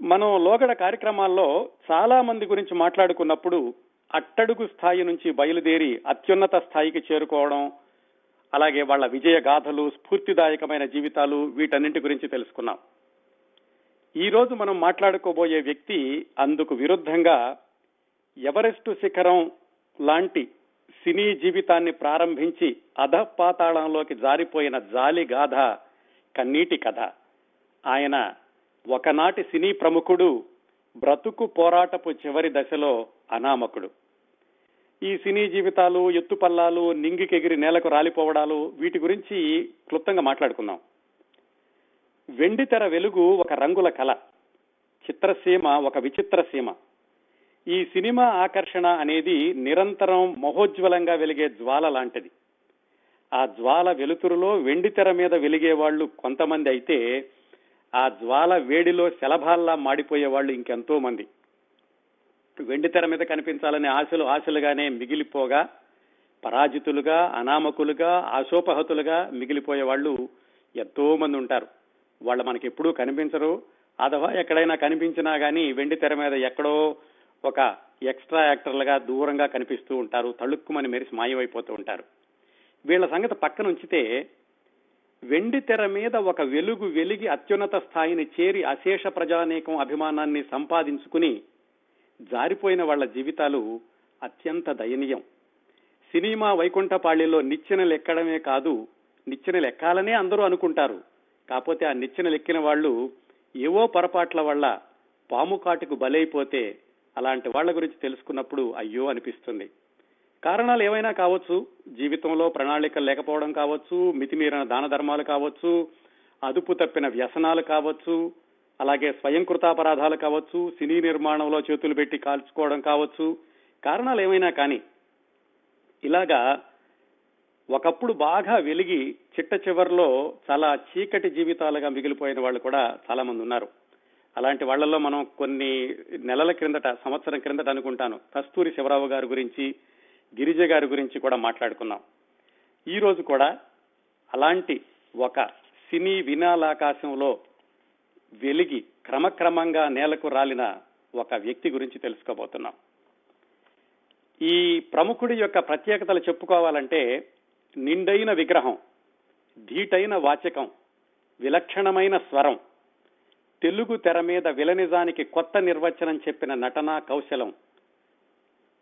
మనం లోగడ కార్యక్రమాల్లో చాలా మంది గురించి మాట్లాడుకున్నప్పుడు అట్టడుగు స్థాయి నుంచి బయలుదేరి అత్యున్నత స్థాయికి చేరుకోవడం అలాగే వాళ్ళ విజయ గాథలు స్ఫూర్తిదాయకమైన జీవితాలు వీటన్నింటి గురించి తెలుసుకున్నాం. ఈ రోజు మనం మాట్లాడుకోబోయే వ్యక్తి అందుకు విరుద్ధంగా ఎవరెస్టు శిఖరం లాంటి సినీ జీవితాన్ని ప్రారంభించి అధపాతాళంలోకి జారిపోయిన జాలి గాథ కన్నీటి కథ. ఆయన ఒకనాటి సినీ ప్రముఖుడు బ్రతుకు పోరాటపు చివరి దశలో అనామకుడు. ఈ సినీ జీవితాలు ఎత్తుపల్లాలు నింగికెగిరి నేలకు రాలిపోవడాలు వీటి గురించి క్లుప్తంగా మాట్లాడుకుందాం. వెండితెర వెలుగు ఒక రంగుల కళ చిత్రసీమ ఒక విచిత్ర సీమ. ఈ సినిమా ఆకర్షణ అనేది నిరంతరం మహోజ్వలంగా వెలిగే జ్వాల లాంటిది. ఆ జ్వాల వెలుతురులో వెండితెర మీద వెలిగే వాళ్ళు కొంతమంది అయితే ఆ జ్వాల వేడిలో శలభాల్లా మాడిపోయే వాళ్ళు ఇంకెంతో మంది. వెండి తెర మీద కనిపించాలనే ఆశలు ఆశలుగానే మిగిలిపోగా పరాజితులుగా అనామకులుగా ఆశోపహతులుగా మిగిలిపోయే వాళ్ళు ఎంతో మంది ఉంటారు. వాళ్ళు మనకి ఎప్పుడూ కనిపించరు. అథవా ఎక్కడైనా కనిపించినా కానీ వెండి తెర మీద ఎక్కడో ఒక ఎక్స్ట్రా యాక్టర్లుగా దూరంగా కనిపిస్తూ ఉంటారు. తళుక్కుమని మెరిసి మాయమైపోతూ ఉంటారు. వీళ్ళ సంగతి పక్కన ఉంచితే వెండి తెర మీద ఒక వెలుగు వెలిగి అత్యున్నత స్థాయిని చేరి అశేష ప్రజానీకం అభిమానాన్ని సంపాదించుకుని జారిపోయిన వాళ్ళ జీవితాలు అత్యంత దయనీయం. సినిమా వైకుంఠపాళిలో నిచ్చెనలు ఎక్కడమే కాదు నిచ్చెనలు ఎక్కాలనే అందరూ అనుకుంటారు. కాకపోతే ఆ నిచ్చెనలు ఎక్కిన వాళ్ళు ఏవో పొరపాట్ల వల్ల పాము కాటుకు బలైపోతే అలాంటి వాళ్ళ గురించి తెలుసుకున్నప్పుడు అయ్యో అనిపిస్తుంది. కారణాలు ఏవైనా కావచ్చు జీవితంలో ప్రణాళికలు లేకపోవడం కావచ్చు మితిమీరిన దాన ధర్మాలు కావచ్చు అదుపు తప్పిన వ్యసనాలు కావచ్చు అలాగే స్వయంకృతాపరాధాలు కావచ్చు సినీ నిర్మాణంలో చేతులు పెట్టి కాల్చుకోవడం కావచ్చు కారణాలు ఏమైనా కానీ ఇలాగా ఒకప్పుడు బాగా వెలిగి చిట్ట చివరిలో చాలా చీకటి జీవితాలుగా మిగిలిపోయిన వాళ్ళు కూడా చాలా మంది ఉన్నారు. అలాంటి వాళ్ళల్లో మనం కొన్ని నెలల క్రిందట సంవత్సరం క్రిందట అనుకుంటాను కస్తూరి శివరావు గారి గురించి గిరిజ గారి గురించి కూడా మాట్లాడుకున్నాం. ఈ రోజు కూడా అలాంటి ఒక సినీ వినాలాకాశంలో వెలిగి క్రమక్రమంగా నేలకు రాలిన ఒక వ్యక్తి గురించి తెలుసుకోబోతున్నాం. ఈ ప్రముఖుడి యొక్క ప్రత్యేకతలు చెప్పుకోవాలంటే నిండైన విగ్రహం ధీటైన వాచకం విలక్షణమైన స్వరం తెలుగు తెర మీద విలనిజానికి కొత్త నిర్వచనం చెప్పిన నటనా కౌశలం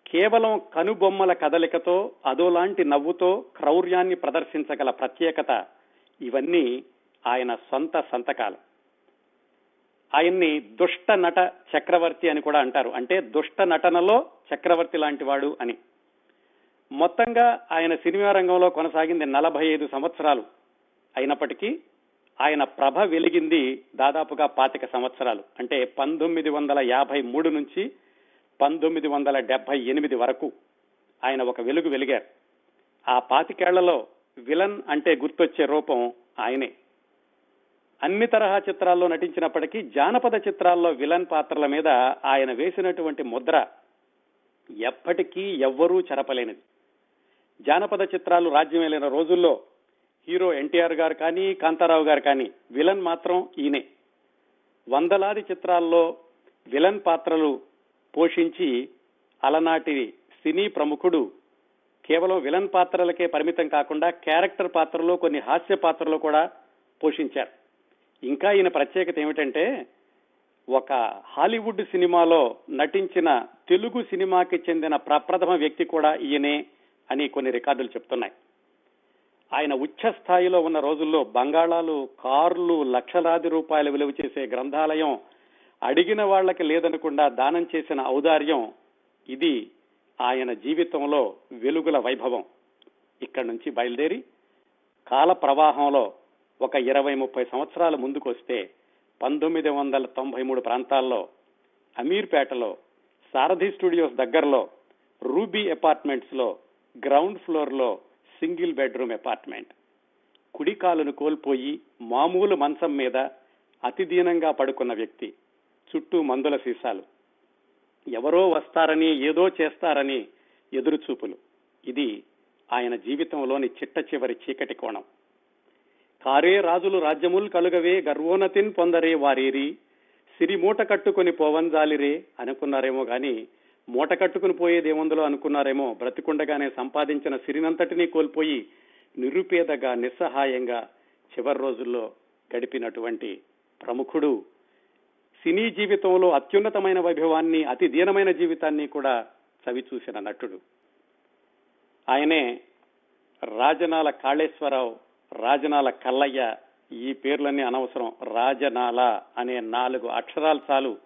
కేవలం కనుబొమ్మల కదలికతో అదోలాంటి నవ్వుతో క్రౌర్యాన్ని ప్రదర్శించగల ప్రత్యేకత ఇవన్నీ ఆయన సొంత సంతకాలు. ఆయన్ని దుష్ట నట చక్రవర్తి అని కూడా అంటారు. అంటే దుష్ట నటనలో చక్రవర్తి లాంటి వాడు అని. మొత్తంగా ఆయన సినిమా రంగంలో కొనసాగింది నలభై ఐదు సంవత్సరాలు అయినప్పటికీ ఆయన ప్రభ వెలిగింది దాదాపుగా పాతిక సంవత్సరాలు. అంటే పంతొమ్మిది వందల యాభై మూడు నుంచి పంతొమ్మిది వందల డెబ్బై ఎనిమిది వరకు ఆయన ఒక వెలుగు వెలిగారు. ఆ పాతికేళ్ళలో విలన్ అంటే గుర్తొచ్చే రూపం ఆయనే. అన్ని తరహా చిత్రాల్లో నటించినప్పటికీ జానపద చిత్రాల్లో విలన్ పాత్రల మీద ఆయన వేసినటువంటి ముద్ర ఎప్పటికీ ఎవ్వరూ చెరపలేనిది. జానపద చిత్రాలు రాజ్యమేలిన రోజుల్లో హీరో ఎన్టీఆర్ గారు కానీ కాంతారావు గారు కానీ విలన్ మాత్రం ఈయనే. వందలాది చిత్రాల్లో విలన్ పాత్రలు పోషించి అలనాటి సినీ ప్రముఖుడు కేవలం విలన్ పాత్రలకే పరిమితం కాకుండా క్యారెక్టర్ పాత్రలో కొన్ని హాస్య పాత్రలు కూడా పోషించారు. ఇంకా ఈయన ప్రత్యేకత ఏమిటంటే ఒక హాలీవుడ్ సినిమాలో నటించిన తెలుగు సినిమాకి చెందిన ప్రప్రథమ వ్యక్తి కూడా ఈయనే అని కొన్ని రికార్డులు చెప్తున్నాయి. ఆయన ఉచ్చ స్థాయిలో ఉన్న రోజుల్లో బంగాళాలు కార్లు లక్షలాది రూపాయలు విలువ చేసే గ్రంథాలయం అడిగిన వాళ్ళకి లేదనకుండా దానం చేసిన ఔదార్యం ఇది ఆయన జీవితంలో వెలుగుల వైభవం. ఇక్కడి నుంచి బయలుదేరి కాల ప్రవాహంలో ఒక ఇరవై ముప్పై సంవత్సరాల ముందుకు వస్తే పంతొమ్మిది వందల తొంభై మూడు ప్రాంతాల్లో అమీర్పేటలో సారథి స్టూడియోస్ దగ్గరలో రూబీ అపార్ట్మెంట్స్లో గ్రౌండ్ ఫ్లోర్లో సింగిల్ బెడ్రూమ్ అపార్ట్మెంట్. కుడికాలును కోల్పోయి మామూలు మంచం మీద అతి దీనంగా పడుకున్న వ్యక్తి. చుట్టూ మందుల సీసాలు. ఎవరో వస్తారని ఏదో చేస్తారని ఎదురుచూపులు. ఇది ఆయన జీవితంలోని చిట్ట చివరి చీకటి కోణం. కారే రాజులు రాజ్యములు కలుగవే గర్వోన్నతిన్ పొందరే వారేరి. సిరి మూట కట్టుకుని పోవంజాలిరే అనుకున్నారేమో గాని మూట కట్టుకుని పోయేదేముందులో అనుకున్నారేమో బ్రతికుండగానే సంపాదించిన సిరినంతటినీ కోల్పోయి నిరుపేదగా నిస్సహాయంగా చివరి రోజుల్లో గడిపినటువంటి ప్రముఖుడు సినీ జీవితంలో అత్యున్నతమైన వైభవాన్ని అతి దీనమైన జీవితాన్ని కూడా చవి చూసిన నటుడు. ఆయనే రాజనాల కాళేశ్వరరావు రాజనాల కల్లయ్య ఈ పేర్లన్నీ అనవసరం. రాజనాల అనే నాలుగు అక్షరాలు చాలు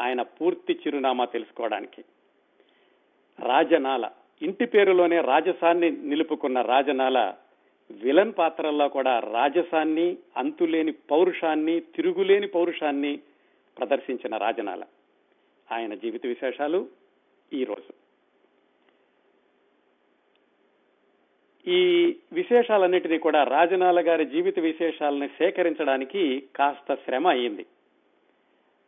ఆయన పూర్తి చిరునామా తెలుసుకోవడానికి. రాజనాల ఇంటి పేరులోనే రాజసాన్ని నిలుపుకున్న రాజనాల విలన్ పాత్రల్లో కూడా రాజసాన్ని అంతులేని పౌరుషాన్ని తిరుగులేని పౌరుషాన్ని ప్రదర్శించిన రాజనాల. ఆయన జీవిత విశేషాలు ఈ రోజు. ఈ విశేషాలన్నిటినీ కూడా రాజనాల గారి జీవిత విశేషాలని సేకరించడానికి కాస్త శ్రమ అయింది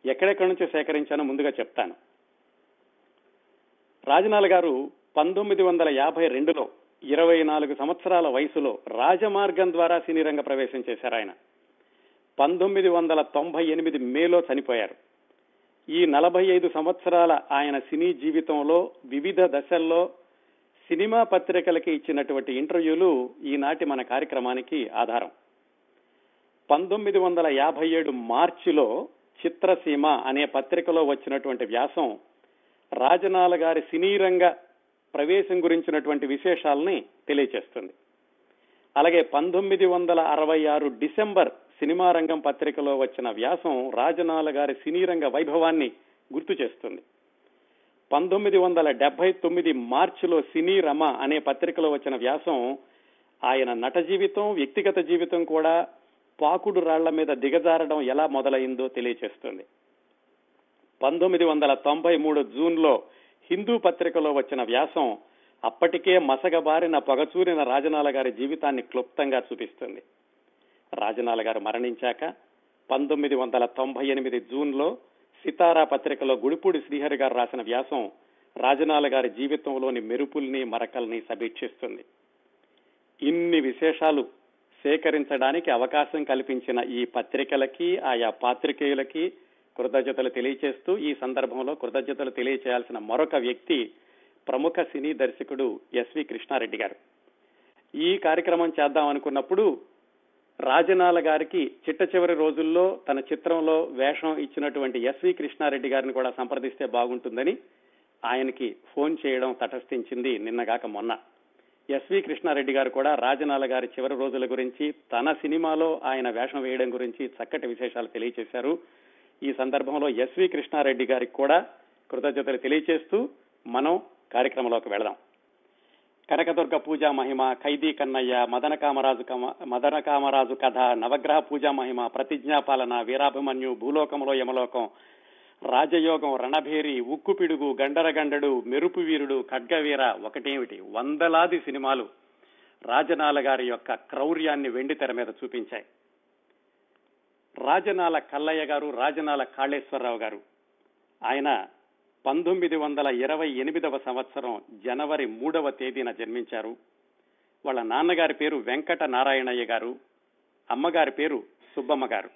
ఎక్కడెక్కడి నుంచి సేకరించానో ముందుగా చెప్తాను. రాజనాల గారు పంతొమ్మిది వందల యాభై రెండులో ఇరవై నాలుగు సంవత్సరాల వయసులో రాజమార్గం ద్వారా సినీ రంగ ప్రవేశం చేశారు ఆయన. పంతొమ్మిది వందల తొంభై ఎనిమిది మేలో చనిపోయారు. ఈ నలభై ఐదు సంవత్సరాల ఆయన సినీ జీవితంలో వివిధ దశల్లో సినిమా పత్రికలకి ఇచ్చినటువంటి ఇంటర్వ్యూలు ఈనాటి మన కార్యక్రమానికి ఆధారం. పంతొమ్మిది వందల యాభై ఏడు మార్చిలో చిత్రసీమ అనే పత్రికలో వచ్చినటువంటి వ్యాసం రాజనాల గారి సినీ రంగ ప్రవేశం గురించినటువంటి విశేషాలని తెలియచేస్తుంది. అలాగే పంతొమ్మిది వందల అరవై ఆరు డిసెంబర్ సినిమా రంగం పత్రికలో వచ్చిన వ్యాసం రాజనాల గారి సినీ రంగ వైభవాన్ని గుర్తు చేస్తుంది. పంతొమ్మిది వందల డెబ్బై తొమ్మిది మార్చిలో సినీ రమ అనే పత్రికలో వచ్చిన వ్యాసం ఆయన నట జీవితం వ్యక్తిగత జీవితం కూడా పాకుడు రాళ్ళ మీద దిగజారడం ఎలా మొదలైందో తెలియచేస్తుంది. పంతొమ్మిది వందల తొంభై మూడు జూన్లో హిందూ పత్రికలో వచ్చిన వ్యాసం అప్పటికే మసగబారిన పొగచూరిన రాజనాల గారి జీవితాన్ని క్లుప్తంగా చూపిస్తుంది. రాజనాల గారు మరణించాక పంతొమ్మిది వందల తొంభై ఎనిమిది జూన్లో సితారా పత్రికలో గుడిపూడి శ్రీహరి గారు రాసిన వ్యాసం రాజనాల గారి జీవితంలోని మెరుపుల్ని మరకల్ని సమీక్షిస్తుంది. ఇన్ని విశేషాలు సేకరించడానికి అవకాశం కల్పించిన ఈ పత్రికలకి ఆయా పాత్రికేయులకి కృతజ్ఞతలు తెలియచేస్తూ ఈ సందర్భంలో కృతజ్ఞతలు తెలియచేయాల్సిన మరొక వ్యక్తి ప్రముఖ సినీ దర్శకుడు ఎస్వి కృష్ణారెడ్డి గారు. ఈ కార్యక్రమం చేద్దాం అనుకున్నప్పుడు రాజనాల గారికి చిట్ట చివరి రోజుల్లో తన చిత్రంలో వేషం ఇచ్చినటువంటి ఎస్వి కృష్ణారెడ్డి గారిని కూడా సంప్రదిస్తే బాగుంటుందని ఆయనకి ఫోన్ చేయడం తటస్థించింది నిన్నగాక మొన్న. ఎస్వి కృష్ణారెడ్డి గారు కూడా రాజనాల గారి చివరి రోజుల గురించి తన సినిమాలో ఆయన వేషం వేయడం గురించి చక్కటి విశేషాలు తెలియచేశారు. ఈ సందర్భంలో ఎస్వి కృష్ణారెడ్డి గారికి కూడా కృతజ్ఞతలు తెలియచేస్తూ మనం కార్యక్రమంలోకి వెళదాం. కనకదుర్గ పూజా మహిమ ఖైదీ కన్నయ్య మదన కామరాజు మదన కామరాజు కథ నవగ్రహ పూజా మహిమ ప్రతిజ్ఞాపాలన వీరాభిమన్యు భూలోకంలో యమలోకం రాజయోగం రణభేరి ఉక్కు పిడుగు గండరగండడు మెరుపు వీరుడు ఖడ్గవీర ఒకటేమిటి? వందలాది సినిమాలు రాజనాల గారి యొక్క క్రౌర్యాన్ని వెండి తెర మీద చూపించాయి. రాజనాల కల్లయ్య గారు రాజనాల కాళేశ్వరరావు గారు ఆయన పంతొమ్మిది వందల ఇరవై ఎనిమిదవ సంవత్సరం జనవరి మూడవ తేదీన జన్మించారు. వాళ్ళ నాన్నగారి పేరు వెంకట నారాయణయ్య గారు అమ్మగారి పేరు సుబ్బమ్మ గారు.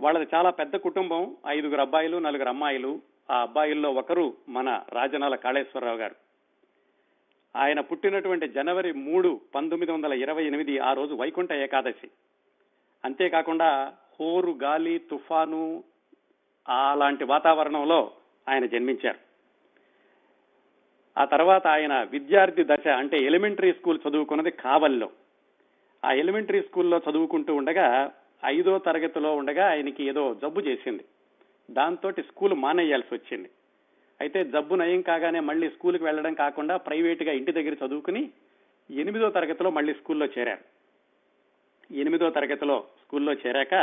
వాళ్ళది చాలా పెద్ద కుటుంబం ఐదుగురు అబ్బాయిలు నలుగురు అమ్మాయిలు. ఆ అబ్బాయిల్లో ఒకరు మన రాజనాల కాళేశ్వరరావు గారు. ఆయన పుట్టినటువంటి జనవరి మూడు పంతొమ్మిది వందల ఇరవై ఎనిమిది ఆ రోజు వైకుంఠ ఏకాదశి. అంతేకాకుండా హోరు గాలి తుఫాను అలాంటి వాతావరణంలో ఆయన జన్మించారు. ఆ తర్వాత ఆయన విద్యార్థి దశ అంటే ఎలిమెంటరీ స్కూల్ చదువుకున్నది కావల్లో. ఆ ఎలిమెంటరీ స్కూల్లో చదువుకుంటూ ఉండగా ఐదో తరగతిలో ఉండగా ఆయనకి ఏదో జబ్బు చేసింది. దాంతో స్కూల్ మానేయాల్సి వచ్చింది. అయితే జబ్బు నయం కాగానే మళ్ళీ స్కూల్కి వెళ్ళడం కాకుండా ప్రైవేటుగా ఇంటి దగ్గర చదువుకుని ఎనిమిదో తరగతిలో మళ్ళీ స్కూల్లో చేరారు. ఎనిమిదో తరగతిలో స్కూల్లో చేరాక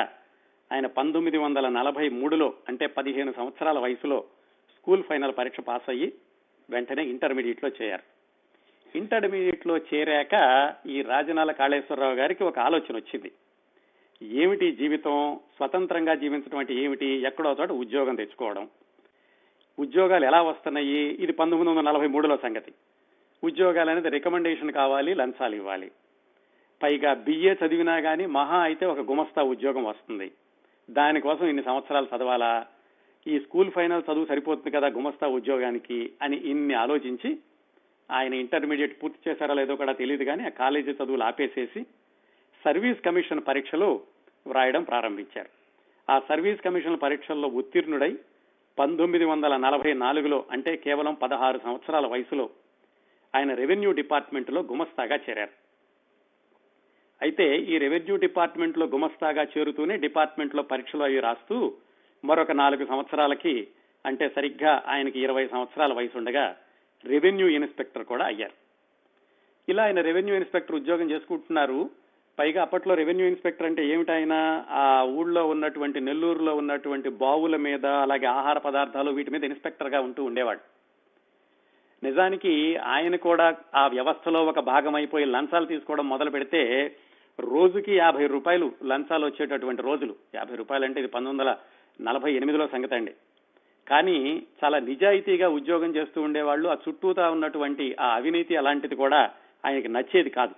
ఆయన పంతొమ్మిది వందల నలభై మూడులో అంటే పదిహేను సంవత్సరాల వయసులో స్కూల్ ఫైనల్ పరీక్ష పాస్ అయ్యి వెంటనే ఇంటర్మీడియట్లో చేరారు. ఇంటర్మీడియట్లో చేరాక ఈ రాజనాల కాళేశ్వరరావు గారికి ఒక ఆలోచన వచ్చింది. ఏమిటి జీవితం? స్వతంత్రంగా జీవించడం అంటే ఏమిటి? ఎక్కడో చోట ఉద్యోగం తెచ్చుకోవడం. ఉద్యోగాలు ఎలా వస్తున్నాయి? ఇది పంతొమ్మిది వందల నలభై మూడులో సంగతి. ఉద్యోగాలు అనేది రికమెండేషన్ కావాలి లంచాలు ఇవ్వాలి. పైగా బిఏ చదివినా కానీ మహా అయితే ఒక గుమస్తా ఉద్యోగం వస్తుంది. దానికోసం ఇన్ని సంవత్సరాలు చదవాలా? ఈ స్కూల్ ఫైనల్ చదువు సరిపోతుంది కదా గుమస్తా ఉద్యోగానికి అని ఇన్ని ఆలోచించి ఆయన ఇంటర్మీడియట్ పూర్తి చేశారా లేదో కూడా తెలియదు కానీ ఆ కాలేజీ చదువులు ఆపేసేసి సర్వీస్ కమిషన్ పరీక్షలు వ్రాయడం ప్రారంభించారు. ఆ సర్వీస్ కమిషన్ పరీక్షల్లో ఉత్తీర్ణుడై పంతొమ్మిది వందల నలభై నాలుగులో అంటే కేవలం పదహారు సంవత్సరాల వయసులో ఆయన రెవెన్యూ డిపార్ట్మెంట్లో గుమస్తాగా చేరారు. అయితే ఈ రెవెన్యూ డిపార్ట్మెంట్లో గుమస్తాగా చేరుతూనే డిపార్ట్మెంట్లో పరీక్షలు అవి రాస్తూ మరొక నాలుగు సంవత్సరాలకి అంటే సరిగ్గా ఆయనకి ఇరవై సంవత్సరాల వయసు ఉండగా రెవెన్యూ ఇన్స్పెక్టర్ కూడా అయ్యారు. ఇలా ఆయన రెవెన్యూ ఇన్స్పెక్టర్ ఉద్యోగం చేసుకుంటున్నారు. పైగా అప్పట్లో రెవెన్యూ ఇన్స్పెక్టర్ అంటే ఏమిటైనా ఆ ఊళ్ళో ఉన్నటువంటి నెల్లూరులో ఉన్నటువంటి బావుల మీద అలాగే ఆహార పదార్థాలు వీటి మీద ఇన్స్పెక్టర్గా ఉంటూ ఉండేవాడు. నిజానికి ఆయన కూడా ఆ వ్యవస్థలో ఒక భాగం అయిపోయి లంచాలు తీసుకోవడం మొదలు పెడితే రోజుకి యాభై రూపాయలు లంచాలు వచ్చేటటువంటి రోజులు. యాభై రూపాయలు అంటే ఇది పంతొమ్మిది వందల నలభై ఎనిమిదిలో సంగతి అండి. కానీ చాలా నిజాయితీగా ఉద్యోగం చేస్తూ ఉండేవాళ్ళు ఆ చుట్టూతా ఉన్నటువంటి ఆ అవినీతి అలాంటిది కూడా ఆయనకి నచ్చేది కాదు.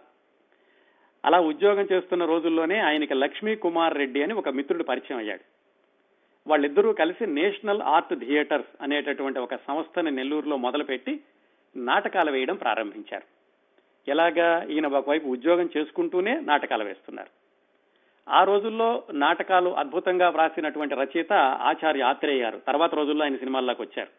అలా ఉద్యోగం చేస్తున్న రోజుల్లోనే ఆయనకి లక్ష్మీ కుమార్ రెడ్డి అని ఒక మిత్రుడు పరిచయం అయ్యాడు. వాళ్ళిద్దరూ కలిసి నేషనల్ ఆర్ట్ థియేటర్స్ అనేటటువంటి ఒక సంస్థని నెల్లూరులో మొదలుపెట్టి నాటకాలు వేయడం ప్రారంభించారు. ఎలాగా ఈయన ఒకవైపు ఉద్యోగం చేసుకుంటూనే నాటకాలు వేస్తున్నారు. ఆ రోజుల్లో నాటకాలు అద్భుతంగా వ్రాసినటువంటి రచయిత ఆచార్య ఆత్రేయ గారు. తర్వాత రోజుల్లో ఆయన సినిమాల్లోకి వచ్చారు.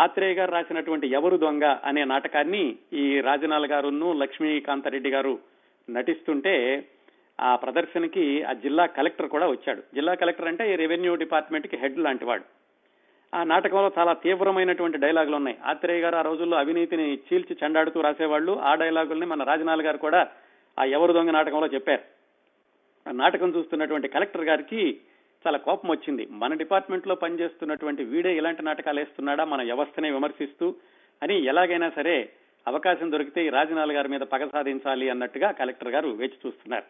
ఆత్రేయ గారు రాసినటువంటి ఎవరు దొంగ అనే నాటకాన్ని ఈ రాజనాల్ గారును లక్ష్మీకాంతారెడ్డి గారు నటిస్తుంటే ఆ ప్రదర్శనకి ఆ జిల్లా కలెక్టర్ కూడా వచ్చాడు. జిల్లా కలెక్టర్ అంటే ఈ రెవెన్యూ డిపార్ట్మెంట్కి హెడ్ లాంటి వాడు. ఆ నాటకంలో చాలా తీవ్రమైనటువంటి డైలాగులు ఉన్నాయి. ఆత్రేయ గారు ఆ రోజుల్లో అవినీతిని చీల్చి చెండాడుతూ రాసేవాళ్ళు. ఆ డైలాగుల్ని మన రాజనాల్ గారు కూడా ఆ ఎవరు దొంగ నాటకంలో చెప్పారు. నాటకం చూస్తున్నటువంటి కలెక్టర్ గారికి చాలా కోపం వచ్చింది. మన డిపార్ట్మెంట్లో పనిచేస్తున్నటువంటి వీడే ఇలాంటి నాటకాలు వేస్తున్నాడా? మన వ్యవస్థనే విమర్శిస్తూ అని ఎలాగైనా సరే అవకాశం దొరికితే ఈ రాజనాల్ గారి మీద పగ సాధించాలి అన్నట్టుగా కలెక్టర్ గారు వేచి చూస్తున్నారు.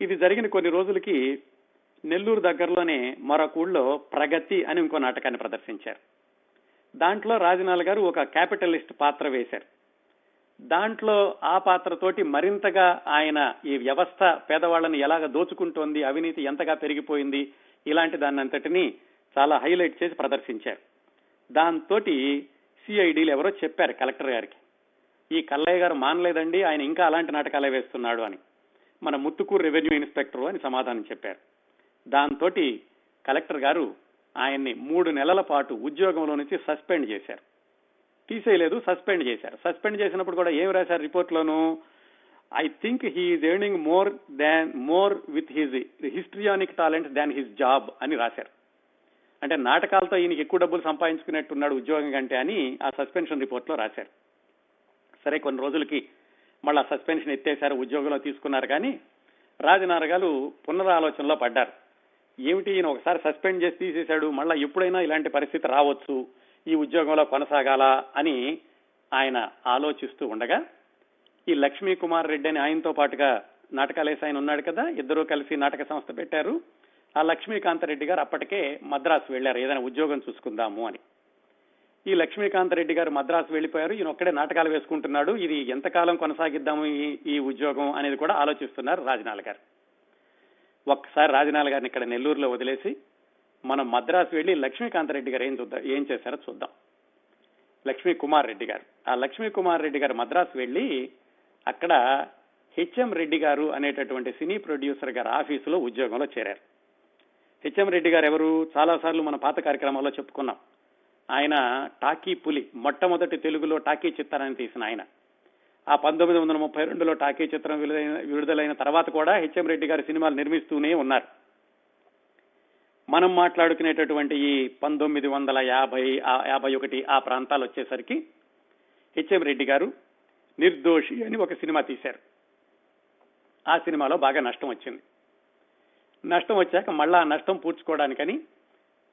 ఇది జరిగిన కొన్ని రోజులకి నెల్లూరు దగ్గరలోనే మరొక ఊళ్ళో ప్రగతి అని ఇంకో నాటకాన్ని ప్రదర్శించారు. దాంట్లో రాజనాల్ గారు ఒక క్యాపిటలిస్ట్ పాత్ర వేశారు. దాంట్లో ఆ పాత్రతోటి మరింతగా ఆయన ఈ వ్యవస్థ పేదవాళ్ళని ఎలాగ దోచుకుంటోంది అవినీతి ఎంతగా పెరిగిపోయింది ఇలాంటి దాన్ని అంతటిని చాలా హైలైట్ చేసి ప్రదర్శించారు. దాంతో సిఐడీలు ఎవరో చెప్పారు కలెక్టర్ గారికి ఈ కల్లయ్య గారు మానలేదండి ఆయన ఇంకా అలాంటి నాటకాలే వేస్తున్నాడు అని. మన ముత్తుకూరు రెవెన్యూ ఇన్స్పెక్టర్ అని సమాధానం చెప్పారు. దాంతో కలెక్టర్ గారు ఆయన్ని మూడు నెలల పాటు ఉద్యోగంలో నుంచి సస్పెండ్ చేశారు. తీసేయలేదు సస్పెండ్ చేశారు. సస్పెండ్ చేసినప్పుడు కూడా ఏం రాశారు రిపోర్ట్లోను? I think he's earning more than more with his histrionic talent than his job అని రాశారు. అంటే నాటకాలతో ఈయనకి ఎక్కువ డబ్బులు సంపాదించుకున్నట్టున్నాడు ఉద్యోగం కంటే అని ఆ సస్పెన్షన్ రిపోర్ట్లో రాశారు. సరే కొన్ని రోజులకి మళ్ళీ సస్పెన్షన్ ఎత్తేశారు ఉద్యోగంలో తీసుకున్నారు కానీ రాజనారగాలు పునరాలోచనలో పడ్డారు. ఏమిటి ఈయన ఒకసారి సస్పెండ్ చేసి తీసేశాడు మళ్ళీ ఎప్పుడైనా ఇలాంటి పరిస్థితి రావచ్చు? ఈ ఉద్యోగంలో కొనసాగాలా అని ఆయన ఆలోచిస్తూ ఉండగా ఈ లక్ష్మీ కుమార్ రెడ్డి అని ఆయనతో పాటుగా నాటకాలేసి ఆయన ఉన్నాడు కదా ఇద్దరూ కలిసి నాటక సంస్థ పెట్టారు. ఆ లక్ష్మీకాంత రెడ్డి గారు అప్పటికే మద్రాసు వెళ్ళారు ఏదైనా ఉద్యోగం చూసుకుందాము అని. ఈ లక్ష్మీకాంత రెడ్డి గారు మద్రాసు వెళ్ళిపోయారు ఈయన ఒక్కడే నాటకాలు వేసుకుంటున్నాడు ఇది ఎంతకాలం కొనసాగిద్దాము ఈ ఈ ఉద్యోగం అనేది కూడా ఆలోచిస్తున్నారు రాజనాల గారు. ఒక్కసారి రాజనాల గారిని ఇక్కడ నెల్లూరులో వదిలేసి మనం మద్రాసు వెళ్ళి లక్ష్మీకాంత రెడ్డి గారు ఏం చూద్దాం ఏం చేశారో చూద్దాం. లక్ష్మీ కుమార్ రెడ్డి గారు. ఆ లక్ష్మీ కుమార్ రెడ్డి గారు మద్రాసు వెళ్ళి అక్కడ హెచ్ఎం రెడ్డి గారు అనేటటువంటి సినీ ప్రొడ్యూసర్ గారి ఆఫీసులో ఉద్యోగంలో చేరారు. హెచ్ఎం రెడ్డి గారు ఎవరు? చాలా సార్లు మన పాత కార్యక్రమాల్లో చెప్పుకున్నాం. ఆయన టాకీ పులి మొట్టమొదటి తెలుగులో టాకీ చిత్రాన్ని తీసిన ఆయన. ఆ పంతొమ్మిది వందల ముప్పై రెండులో టాకీ చిత్రం విడుదలైన విడుదలైన తర్వాత కూడా హెచ్ఎం రెడ్డి గారి సినిమాలు నిర్మిస్తూనే ఉన్నారు. మనం మాట్లాడుకునేటటువంటి ఈ పంతొమ్మిది వందల యాభై యాభై ఒకటి ఆ ప్రాంతాలు వచ్చేసరికి హెచ్ఎం రెడ్డి గారు నిర్దోషి అని ఒక సినిమా తీశారు. ఆ సినిమాలో బాగా నష్టం వచ్చింది. నష్టం వచ్చాక మళ్ళా ఆ నష్టం పూడ్చుకోవడానికని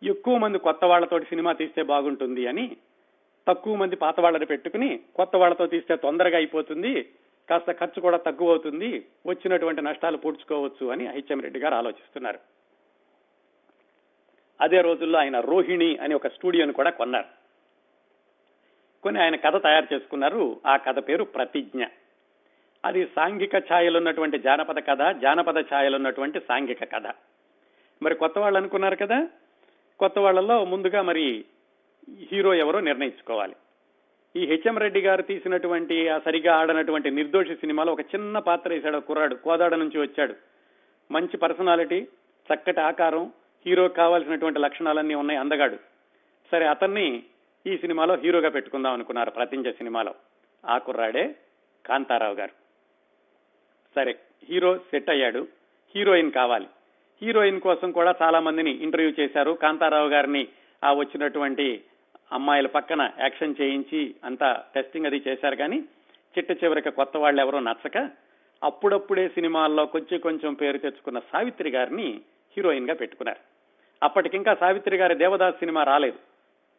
ఎక్కువ మంది కొత్త వాళ్ళతోటి సినిమా తీస్తే బాగుంటుంది అని తక్కువ మంది పాత వాళ్ళని పెట్టుకుని కొత్త వాళ్ళతో తీస్తే తొందరగా అయిపోతుంది కాస్త ఖర్చు కూడా తక్కువ అవుతుంది వచ్చినటువంటి నష్టాలు పూడ్చుకోవచ్చు అని హెచ్ఎం రెడ్డి గారు ఆలోచిస్తున్నారు. అదే రోజుల్లో ఆయన రోహిణి అనే ఒక స్టూడియోని కూడా కొన్నారు. కొన్ని ఆయన కథ తయారు చేసుకున్నారు. ఆ కథ పేరు ప్రతిజ్ఞ. అది సాంఘిక ఛాయలున్నటువంటి జానపద కథ జానపద ఛాయలున్నటువంటి సాంఘిక కథ. మరి కొత్త వాళ్ళు అనుకున్నారు కదా? కొత్త వాళ్ళలో ముందుగా మరి హీరో ఎవరో నిర్ణయించుకోవాలి. ఈ హెచ్ఎం రెడ్డి గారు తీసినటువంటి ఆ సరిగా ఆడనటువంటి నిర్దోషి సినిమాలో ఒక చిన్న పాత్ర వేశాడు కుర్రాడు కోదాడ నుంచి వచ్చాడు. మంచి పర్సనాలిటీ చక్కటి ఆకారం హీరో కావాల్సినటువంటి లక్షణాలన్నీ ఉన్నాయి అందగాడు. సరే అతన్ని ఈ సినిమాలో హీరోగా పెట్టుకుందాం అనుకున్నారు ప్రతింజ సినిమాలో. ఆ కుర్రాడే కాంతారావు గారు. సరే హీరో సెట్ అయ్యాడు. హీరోయిన్ కావాలి. హీరోయిన్ కోసం కూడా చాలా మందిని ఇంటర్వ్యూ చేశారు. కాంతారావు గారిని ఆ వచ్చినటువంటి అమ్మాయిల పక్కన యాక్షన్ చేయించి అంతా టెస్టింగ్ అది చేశారు కానీ చిట్ట చివరికి కొత్త వాళ్ళు ఎవరో నచ్చక అప్పుడప్పుడే సినిమాల్లో కొంచెం కొంచెం పేరు తెచ్చుకున్న సావిత్రి గారిని హీరోయిన్గా పెట్టుకున్నారు. అప్పటికింకా సావిత్రి గారి దేవదాస్ సినిమా రాలేదు.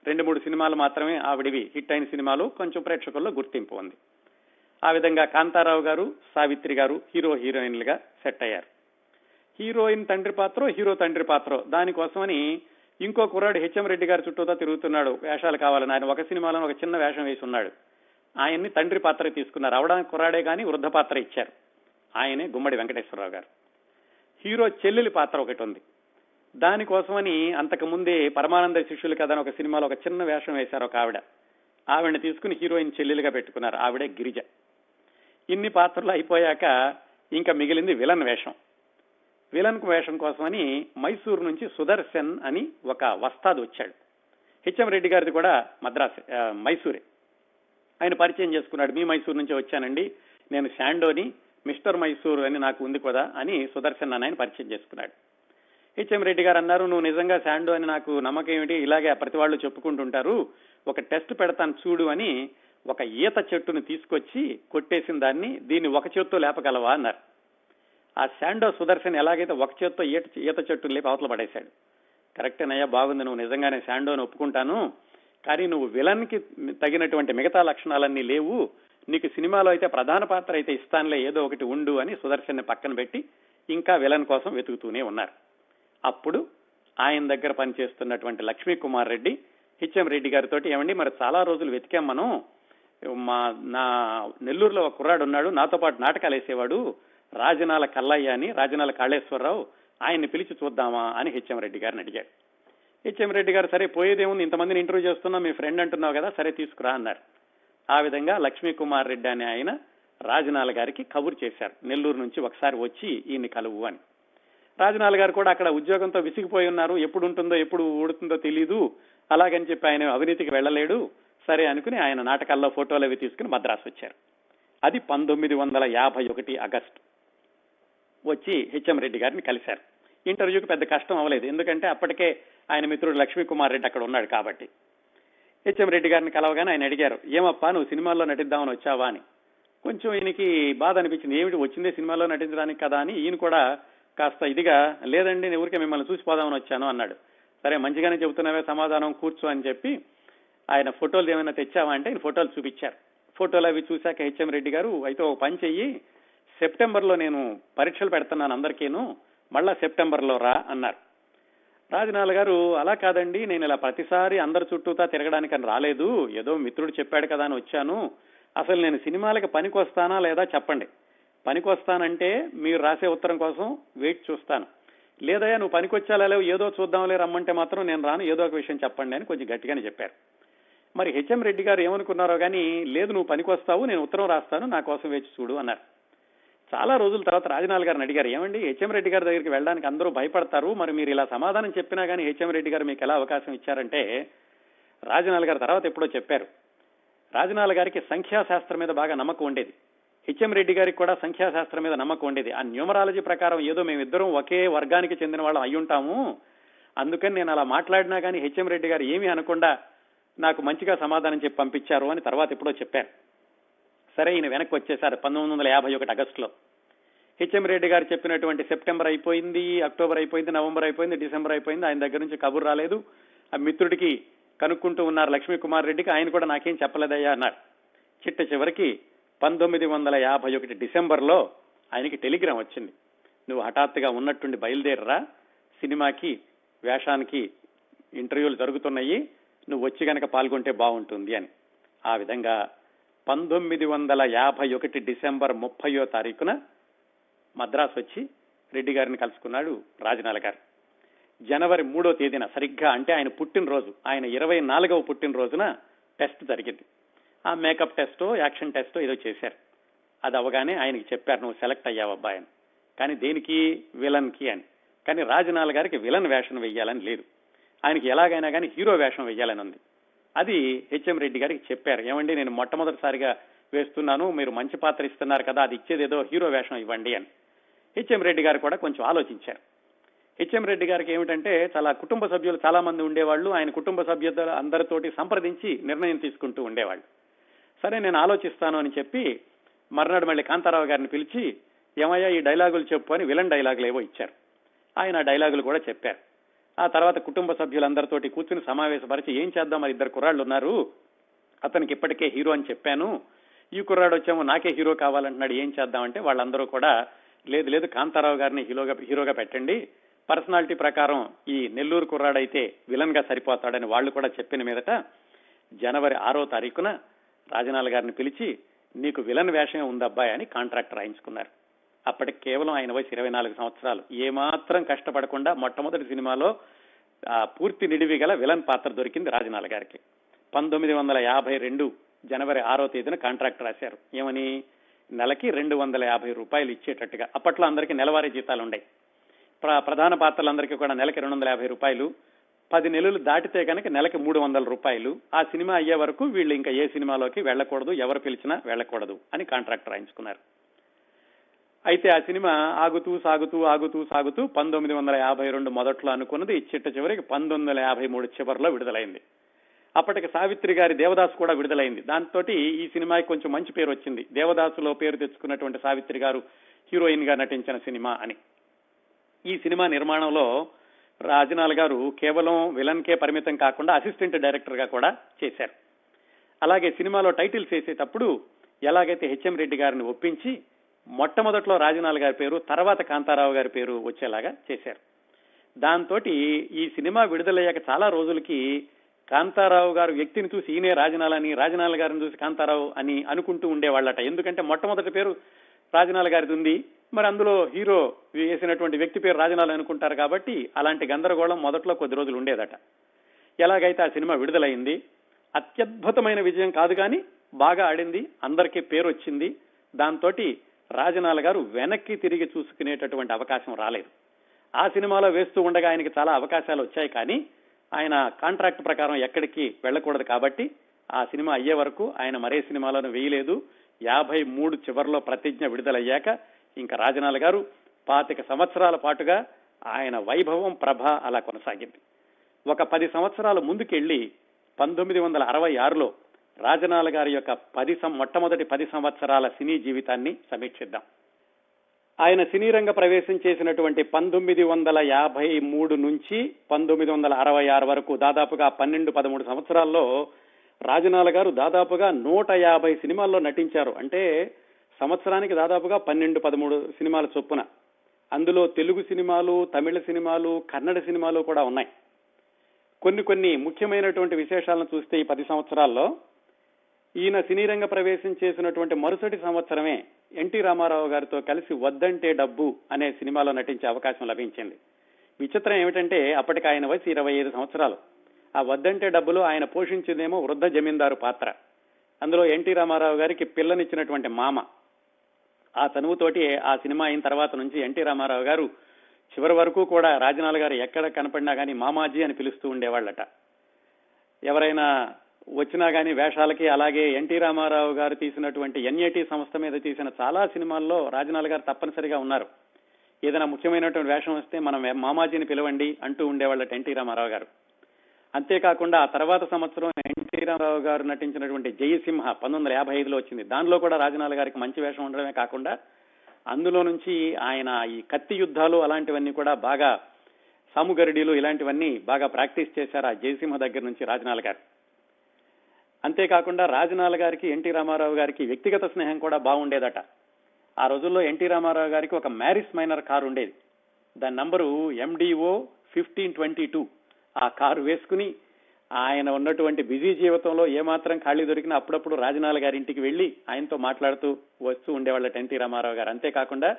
రెండు మూడు సినిమాలు మాత్రమే ఆవిడివి హిట్ అయిన సినిమాలు కొంచెం ప్రేక్షకుల్లో గుర్తింపు ఉంది. ఆ విధంగా కాంతారావు గారు సావిత్రి గారు హీరో హీరోయిన్లుగా సెట్ అయ్యారు. హీరోయిన్ తండ్రి పాత్ర హీరో తండ్రి పాత్ర. దానికోసమని ఇంకో కుర్రాడు హెచ్ఎం రెడ్డి గారి చుట్టూతో తిరుగుతున్నాడు. వేషాలు కావాలని ఆయన ఒక సినిమాలో ఒక చిన్న వేషం వేసి ఉన్నాడు. ఆయన్ని తండ్రి పాత్ర తీసుకున్నారు అవడానికి కుర్రాడే కానీ వృద్ధ పాత్ర ఇచ్చారు. ఆయనే గుమ్మడి వెంకటేశ్వరరావు గారు. హీరో చెల్లెలి పాత్ర ఒకటి ఉంది. దానికోసమని అంతకు ముందే పరమానంద శిష్యులు కదా అని ఒక సినిమాలో ఒక చిన్న వేషం వేశారు ఒక ఆవిడ. ఆవిడని తీసుకుని హీరోయిన్ చెల్లెలుగా పెట్టుకున్నారు. ఆవిడే గిరిజ. ఇన్ని పాత్రలు అయిపోయాక ఇంకా మిగిలింది విలన్ వేషం. విలన్ వేషం కోసమని మైసూరు నుంచి సుదర్శన్ అని ఒక వస్తాద్ వచ్చాడు. హెచ్ఎం రెడ్డి గారిది కూడా మద్రాస్ మైసూరే. ఆయన పరిచయం చేసుకున్నాడు. మీ మైసూరు నుంచి వచ్చానండి. నేను శాండోని మిస్టర్ మైసూర్ అని నాకు ఉంది కదా అని సుదర్శన్ అన్న ఆయన పరిచయం చేసుకున్నాడు. హెచ్ఎం రెడ్డి గారు అన్నారు నువ్వు నిజంగా శాండో అని నాకు నమ్మకం ఏమిటి ఇలాగే ప్రతి వాళ్ళు చెప్పుకుంటుంటారు. ఒక టెస్ట్ పెడతాను చూడు అని ఒక ఈత చెట్టును తీసుకొచ్చి కొట్టేసిన దాన్ని దీన్ని ఒక చేత్తో లేపగలవా అన్నారు. ఆ శాండో సుదర్శన్ ఎలాగైతే ఒక చేత్తో ఈత ఈత చెట్టును లేపి అవతల పడేశాడు. కరెక్టేనయ్యా బాగుంది. నువ్వు నిజంగానే శాండోని ఒప్పుకుంటాను. కానీ నువ్వు విలన్కి తగినటువంటి మిగతా లక్షణాలన్నీ లేవు. నీకు సినిమాలో అయితే ప్రధాన పాత్ర అయితే ఇస్తానులే ఏదో ఒకటి ఉండు అని సుదర్శన్ని పక్కన పెట్టి ఇంకా విలన్ కోసం వెతుకుతూనే ఉన్నారు. అప్పుడు ఆయన దగ్గర పనిచేస్తున్నటువంటి లక్ష్మీ కుమార్ రెడ్డి హెచ్ఎం రెడ్డి గారితో ఏమండి మరి చాలా రోజులు వెతికాం మనం. మా నా నెల్లూరులో ఒక కుర్రాడు ఉన్నాడు నాతో పాటు నాటకాలు వేసేవాడు రాజనాల కల్లయ్య అని రాజనాల కాళేశ్వరరావు ఆయన్ని పిలిచి చూద్దామా అని హెచ్ఎం రెడ్డి గారిని అడిగాడు. హెచ్ఎం రెడ్డి గారు సరే పోయేదేముంది ఇంతమందిని ఇంటర్వ్యూ చేస్తున్నా మీ ఫ్రెండ్ అంటున్నావు కదా సరే తీసుకురా అన్నారు. ఆ విధంగా లక్ష్మీ కుమార్ రెడ్డి అని ఆయన రాజనాల గారికి కబురు చేశారు. నెల్లూరు నుంచి ఒకసారి వచ్చి ఈయన్ని కలువు అని. రాజనాల్ గారు కూడా అక్కడ ఉద్యోగంతో విసిగిపోయి ఉన్నారు. ఎప్పుడు ఉంటుందో ఎప్పుడు ఊడుతుందో తెలీదు. అలాగని చెప్పి ఆయన అవినీతికి వెళ్ళలేడు. సరే అనుకుని ఆయన నాటకాల్లో ఫోటోలు అవి తీసుకుని మద్రాసు వచ్చారు. అది పంతొమ్మిది వందల యాభై ఒకటి ఆగస్ట్. వచ్చి హెచ్ఎం రెడ్డి గారిని కలిశారు. ఇంటర్వ్యూకి పెద్ద కష్టం అవ్వలేదు. ఎందుకంటే అప్పటికే ఆయన మిత్రుడు లక్ష్మీ కుమార్ రెడ్డి అక్కడ ఉన్నాడు కాబట్టి. హెచ్ఎం రెడ్డి గారిని కలవగానే ఆయన అడిగారు ఏమప్పా నువ్వు సినిమాల్లో నటిద్దామని వచ్చావా? అని. కొంచెం ఈయనకి బాధ అనిపించింది. ఏమిటి వచ్చిందే సినిమాలో నటించడానికి కదా? అని ఈయన కూడా కాస్త ఇదిగా లేదండి నేను ఊరికే మిమ్మల్ని చూసిపోదామని వచ్చాను అన్నాడు. సరే మంచిగానే చెబుతున్నావే సమాధానం కూర్చో అని చెప్పి ఆయన ఫోటోలు ఏమైనా తెచ్చావా అంటే ఆయన ఫోటోలు చూపించారు. ఫోటోలు అవి చూశాక హెచ్ఎం రెడ్డి గారు అయితే ఒక పని చెయ్యి సెప్టెంబర్లో నేను పరీక్షలు పెడుతున్నాను అందరికీను మళ్ళా సెప్టెంబర్లో రా అన్నారు. రాజనాల గారు అలా కాదండి నేను ఇలా ప్రతిసారి అందరి చుట్టూతా తిరగడానికి అని రాలేదు. ఏదో మిత్రుడు చెప్పాడు కదా అని వచ్చాను. అసలు నేను సినిమాలకి పనికి వస్తానా లేదా చెప్పండి. పనికి వస్తానంటే మీరు రాసే ఉత్తరం కోసం వెయిట్ చూస్తాను. లేదయ్యా నువ్వు పనికి వచ్చాలా లేవు ఏదో చూద్దాంలే రమ్మంటే మాత్రం నేను రాను ఏదో ఒక విషయం చెప్పండి అని కొంచెం గట్టిగానే చెప్పారు. మరి హెచ్ఎం రెడ్డి గారు ఏమనుకున్నారో కానీ లేదు నువ్వు పనికి వస్తావు నేను ఉత్తరం రాస్తాను నా కోసం వేచి చూడు అన్నారు. చాలా రోజుల తర్వాత రాజనాల్ గారిని అడిగారు ఏమండి హెచ్ఎం రెడ్డి గారి దగ్గరికి వెళ్ళడానికి అందరూ భయపడతారు మరి మీరు ఇలా సమాధానం చెప్పినా కానీ హెచ్ఎం రెడ్డి గారు మీకు ఎలా అవకాశం ఇచ్చారంటే రాజనాల్ గారు తర్వాత ఎప్పుడో చెప్పారు. రాజనాల్ గారికి సంఖ్యాశాస్త్రం మీద బాగా నమ్మకం ఉండేది. హెచ్ఎం రెడ్డి గారికి కూడా సంఖ్యాశాస్త్రం మీద నమ్మకం ఉండేది. ఆ న్యూమరాలజీ ప్రకారం ఏదో మేమిద్దరం ఒకే వర్గానికి చెందిన వాళ్ళం అయ్యుంటాము. అందుకని నేను అలా మాట్లాడినా కానీ హెచ్ఎం రెడ్డి గారు ఏమీ అనకుండా నాకు మంచిగా సమాధానం చెప్పి పంపించారు అని తర్వాత ఎప్పుడో చెప్పారు. సరే ఈయన వెనక్కి వచ్చేసారు పంతొమ్మిది వందల యాభై ఒకటి ఆగస్టులో. హెచ్ఎం రెడ్డి గారు చెప్పినటువంటి సెప్టెంబర్ అయిపోయింది అక్టోబర్ అయిపోయింది నవంబర్ అయిపోయింది డిసెంబర్ అయిపోయింది ఆయన దగ్గర నుంచి కబురు రాలేదు. ఆ మిత్రుడికి కనుక్కుంటూ ఉన్నారు లక్ష్మీ కుమార్ రెడ్డికి ఆయన కూడా నాకేం చెప్పలేదయ్యా అన్నారు. చిట్ట చివరికి పంతొమ్మిది వందల యాభై ఒకటి డిసెంబర్లో ఆయనకి టెలిగ్రామ్ వచ్చింది. నువ్వు హఠాత్తుగా ఉన్నట్టుండి బయలుదేరరా. సినిమాకి వేషానికి ఇంటర్వ్యూలు జరుగుతున్నాయి. నువ్వు వచ్చి కనుక పాల్గొంటే బాగుంటుంది అని. ఆ విధంగా పంతొమ్మిది వందల యాభై ఒకటి డిసెంబర్ ముప్పయో తారీఖున మద్రాసు వచ్చి రెడ్డి గారిని కలుసుకున్నాడు రాజనాల గారు. జనవరి మూడో తేదీన సరిగ్గా అంటే ఆయన పుట్టినరోజు ఆయన ఇరవై నాలుగవ పుట్టినరోజున టెస్ట్ జరిగింది. ఆ మేకప్ టెస్టో యాక్షన్ టెస్టో ఏదో చేశారు. అది అవగానే ఆయనకి చెప్పారు నువ్వు సెలెక్ట్ అయ్యావు అబ్బాయి అని. కానీ దేనికి విలన్కి అని. కానీ రాజనాల గారికి విలన్ వేషం వెయ్యాలని లేదు. ఆయనకి ఎలాగైనా కానీ హీరో వేషం వెయ్యాలని ఉంది. అది హెచ్ఎం రెడ్డి గారికి చెప్పారు. ఏమండి నేను మొట్టమొదటిసారిగా వేస్తున్నాను మీరు మంచి పాత్ర ఇస్తున్నారు కదా అది ఇచ్చేది ఏదో హీరో వేషం ఇవ్వండి అని. హెచ్ఎం రెడ్డి గారు కూడా కొంచెం ఆలోచించారు. హెచ్ఎం రెడ్డి గారికి ఏమిటంటే చాలా కుటుంబ సభ్యులు చాలా మంది ఉండేవాళ్ళు. ఆయన కుటుంబ సభ్యుల అందరితోటి సంప్రదించి నిర్ణయం తీసుకుంటూ ఉండేవాళ్ళు. సరే నేను ఆలోచిస్తాను అని చెప్పి మర్నాడు మళ్ళీ కాంతారావు గారిని పిలిచి ఏమయ్యా ఈ డైలాగులు చెప్పు అని విలన్ డైలాగులు ఏవో ఇచ్చారు. ఆయన డైలాగులు కూడా చెప్పారు. ఆ తర్వాత కుటుంబ సభ్యులందరితోటి కూర్చుని సమావేశపరిచి ఏం చేద్దాం మరి? ఇద్దరు కుర్రాళ్ళు ఉన్నారు అతనికి ఇప్పటికే హీరో అని చెప్పాను. ఈ కుర్రాడు వచ్చామో నాకే హీరో కావాలంటున్నాడు ఏం చేద్దామంటే వాళ్ళందరూ కూడా లేదు లేదు కాంతారావు గారిని హీరోగా హీరోగా పెట్టండి. పర్సనాలిటీ ప్రకారం ఈ నెల్లూరు కుర్రాడైతే విలన్గా సరిపోతాడని వాళ్ళు కూడా చెప్పిన మీదట జనవరి ఆరో తారీఖున రాజనాల గారిని పిలిచి నీకు విలన్ వేషమే ఉందబ్బాయి అని కాంట్రాక్ట్ రాయించుకున్నారు. అప్పటికి కేవలం ఆయన వయసు ఇరవై నాలుగు సంవత్సరాలు. ఏమాత్రం కష్టపడకుండా మొట్టమొదటి సినిమాలో పూర్తి నిడివి గల విలన్ పాత్ర దొరికింది రాజనాల గారికి. పంతొమ్మిది వందల యాభై రెండు జనవరి ఆరో తేదీన కాంట్రాక్ట్ రాశారు. ఏమని? నెలకి రెండు వందల యాభై రూపాయలు ఇచ్చేటట్టుగా. అప్పట్లో అందరికీ నెలవారీ జీతాలు ఉండే ప్ర- ప్రధాన పాత్రలందరికీ కూడా నెలకి రెండు వందల యాభై రూపాయలు. పది నెలలు దాటితే కనుక నెలకి మూడు వందల రూపాయలు. ఆ సినిమా అయ్యే వరకు వీళ్ళు ఇంకా ఏ సినిమాలోకి వెళ్ళకూడదు ఎవరు పిలిచినా వెళ్ళకూడదు అని కాంట్రాక్ట్ రాయించుకున్నారు. అయితే ఆ సినిమా ఆగుతూ సాగుతూ ఆగుతూ సాగుతూ పంతొమ్మిది వందల యాభై రెండు మొదట్లో అనుకున్నది చిట్ట చివరికి పంతొమ్మిది వందల యాభై మూడు చివరిలో విడుదలైంది. అప్పటికి సావిత్రి గారి దేవదాసు కూడా విడుదలైంది. దాంతో ఈ సినిమాకి కొంచెం మంచి పేరు వచ్చింది. దేవదాసులో పేరు తెచ్చుకున్నటువంటి సావిత్రి గారు హీరోయిన్గా నటించిన సినిమా అని. ఈ సినిమా నిర్మాణంలో రాజనాల్ గారు కేవలం విలన్ కే పరిమితం కాకుండా అసిస్టెంట్ డైరెక్టర్గా కూడా చేశారు. అలాగే సినిమాలో టైటిల్స్ వేసేటప్పుడు ఎలాగైతే హెచ్ఎం రెడ్డి గారిని ఒప్పించి మొట్టమొదట్లో రాజనాల్ గారి పేరు తర్వాత కాంతారావు గారి పేరు వచ్చేలాగా చేశారు. దాంతో ఈ సినిమా విడుదలయ్యాక చాలా రోజులకి కాంతారావు గారు వ్యక్తిని చూసి ఈయనే రాజనాల్ అని రాజనాల్ గారిని చూసి కాంతారావు అని అనుకుంటూ ఉండేవాళ్ళట. ఎందుకంటే మొట్టమొదటి పేరు రాజనాల్ గారిది ఉంది. మరి అందులో హీరో వేసినటువంటి వ్యక్తి పేరు రాజనాలు అనుకుంటారు కాబట్టి అలాంటి గందరగోళం మొదట్లో కొద్ది రోజులు ఉండేదట. ఎలాగైతే ఆ సినిమా విడుదలైంది అత్యద్భుతమైన విజయం కాదు కానీ బాగా ఆడింది అందరికీ పేరు వచ్చింది. దాంతో రాజనాల గారు వెనక్కి తిరిగి చూసుకునేటటువంటి అవకాశం రాలేదు. ఆ సినిమాలో వేస్తూ ఉండగా ఆయనకి చాలా అవకాశాలు వచ్చాయి కానీ ఆయన కాంట్రాక్ట్ ప్రకారం ఎక్కడికి వెళ్ళకూడదు కాబట్టి ఆ సినిమా అయ్యే వరకు ఆయన మరే సినిమాలను వేయలేదు. యాభై మూడు చివరిలో ప్రతిజ్ఞ విడుదలయ్యాక ఇంకా రాజనాల గారు పాతిక సంవత్సరాల పాటుగా ఆయన వైభవం ప్రభ అలా కొనసాగింది. ఒక పది సంవత్సరాలు ముందుకెళ్ళి పంతొమ్మిది వందల అరవై ఆరులో రాజనాల గారి యొక్క పది సం- మొట్టమొదటి పది సంవత్సరాల సినీ జీవితాన్ని సమీక్షిద్దాం. ఆయన సినీ రంగ ప్రవేశం చేసినటువంటి పంతొమ్మిది వందల యాభై మూడు నుంచి పంతొమ్మిది వందల అరవై ఆరు వరకు దాదాపుగా పన్నెండు పదమూడు సంవత్సరాల్లో రాజనాల గారు దాదాపుగా నూట యాభై సినిమాల్లో నటించారు. అంటే సంవత్సరానికి దాదాపుగా పన్నెండు పదమూడు సినిమాల చొప్పున. అందులో తెలుగు సినిమాలు తమిళ సినిమాలు కన్నడ సినిమాలు కూడా ఉన్నాయి. కొన్ని కొన్ని ముఖ్యమైనటువంటి విశేషాలను చూస్తే ఈ పది సంవత్సరాల్లో ఈయన సినీ రంగ ప్రవేశం చేసినటువంటి మరుసటి సంవత్సరమే ఎన్టీ రామారావు గారితో కలిసి వద్దంటే డబ్బు అనే సినిమాలో నటించే అవకాశం లభించింది. విచిత్రం ఏమిటంటే అప్పటికి ఆయన వయసు ఇరవై ఐదు సంవత్సరాలు. ఆ వద్దంటే డబ్బులో ఆయన పోషించిందేమో వృద్ధ జమీందారు పాత్ర. అందులో ఎన్టీ రామారావు గారికి పిల్లనిచ్చినటువంటి మామ. ఆ చనువుతోటి ఆ సినిమా అయిన తర్వాత నుంచి ఎన్టీ రామారావు గారు చివరి వరకు కూడా రాజనాల్ గారు ఎక్కడ కనపడినా కానీ మామాజీ అని పిలుస్తూ ఉండేవాళ్ళట. ఎవరైనా వచ్చినా కానీ వేషాలకి అలాగే ఎన్టీ రామారావు గారు తీసినటువంటి ఎన్ఏటి సంస్థ మీద తీసిన చాలా సినిమాల్లో రాజనాల్ గారు తప్పనిసరిగా ఉన్నారు. ఏదైనా ముఖ్యమైనటువంటి వేషం వస్తే మనం మామాజీని పిలవండి అంటూ ఉండేవాళ్ళట ఎన్టీ రామారావు గారు. అంతేకాకుండా ఆ తర్వాత సంవత్సరం ఎన్టీ రామారావు గారు నటించినటువంటి జయసింహ పంతొమ్మిది వందల యాభై ఐదులో వచ్చింది. దానిలో కూడా రాజనాల గారికి మంచి వేషం ఉండడమే కాకుండా అందులో నుంచి ఆయన ఈ కత్తి యుద్ధాలు అలాంటివన్నీ కూడా బాగా సాముగరిడీలు ఇలాంటివన్నీ బాగా ప్రాక్టీస్ చేశారు ఆ జయసింహ దగ్గర నుంచి రాజనాల గారు. అంతేకాకుండా రాజనాల గారికి ఎన్టీ రామారావు గారికి వ్యక్తిగత స్నేహం కూడా బాగుండేదట. ఆ రోజుల్లో ఎన్టీ రామారావు గారికి ఒక మ్యారిస్ మైనర్ కారు ఉండేది. దాని number M D O fifteen twenty two ఆ కారు వేసుకుని ఆయన ఉన్నటువంటి బిజీ జీవితంలో ఏమాత్రం ఖాళీ దొరికినా అప్పుడప్పుడు రాజనాల గారి ఇంటికి వెళ్ళి ఆయనతో మాట్లాడుతూ వస్తూ ఉండేవాళ్ళ ఎన్టీ రామారావు గారు. అంతేకాకుండా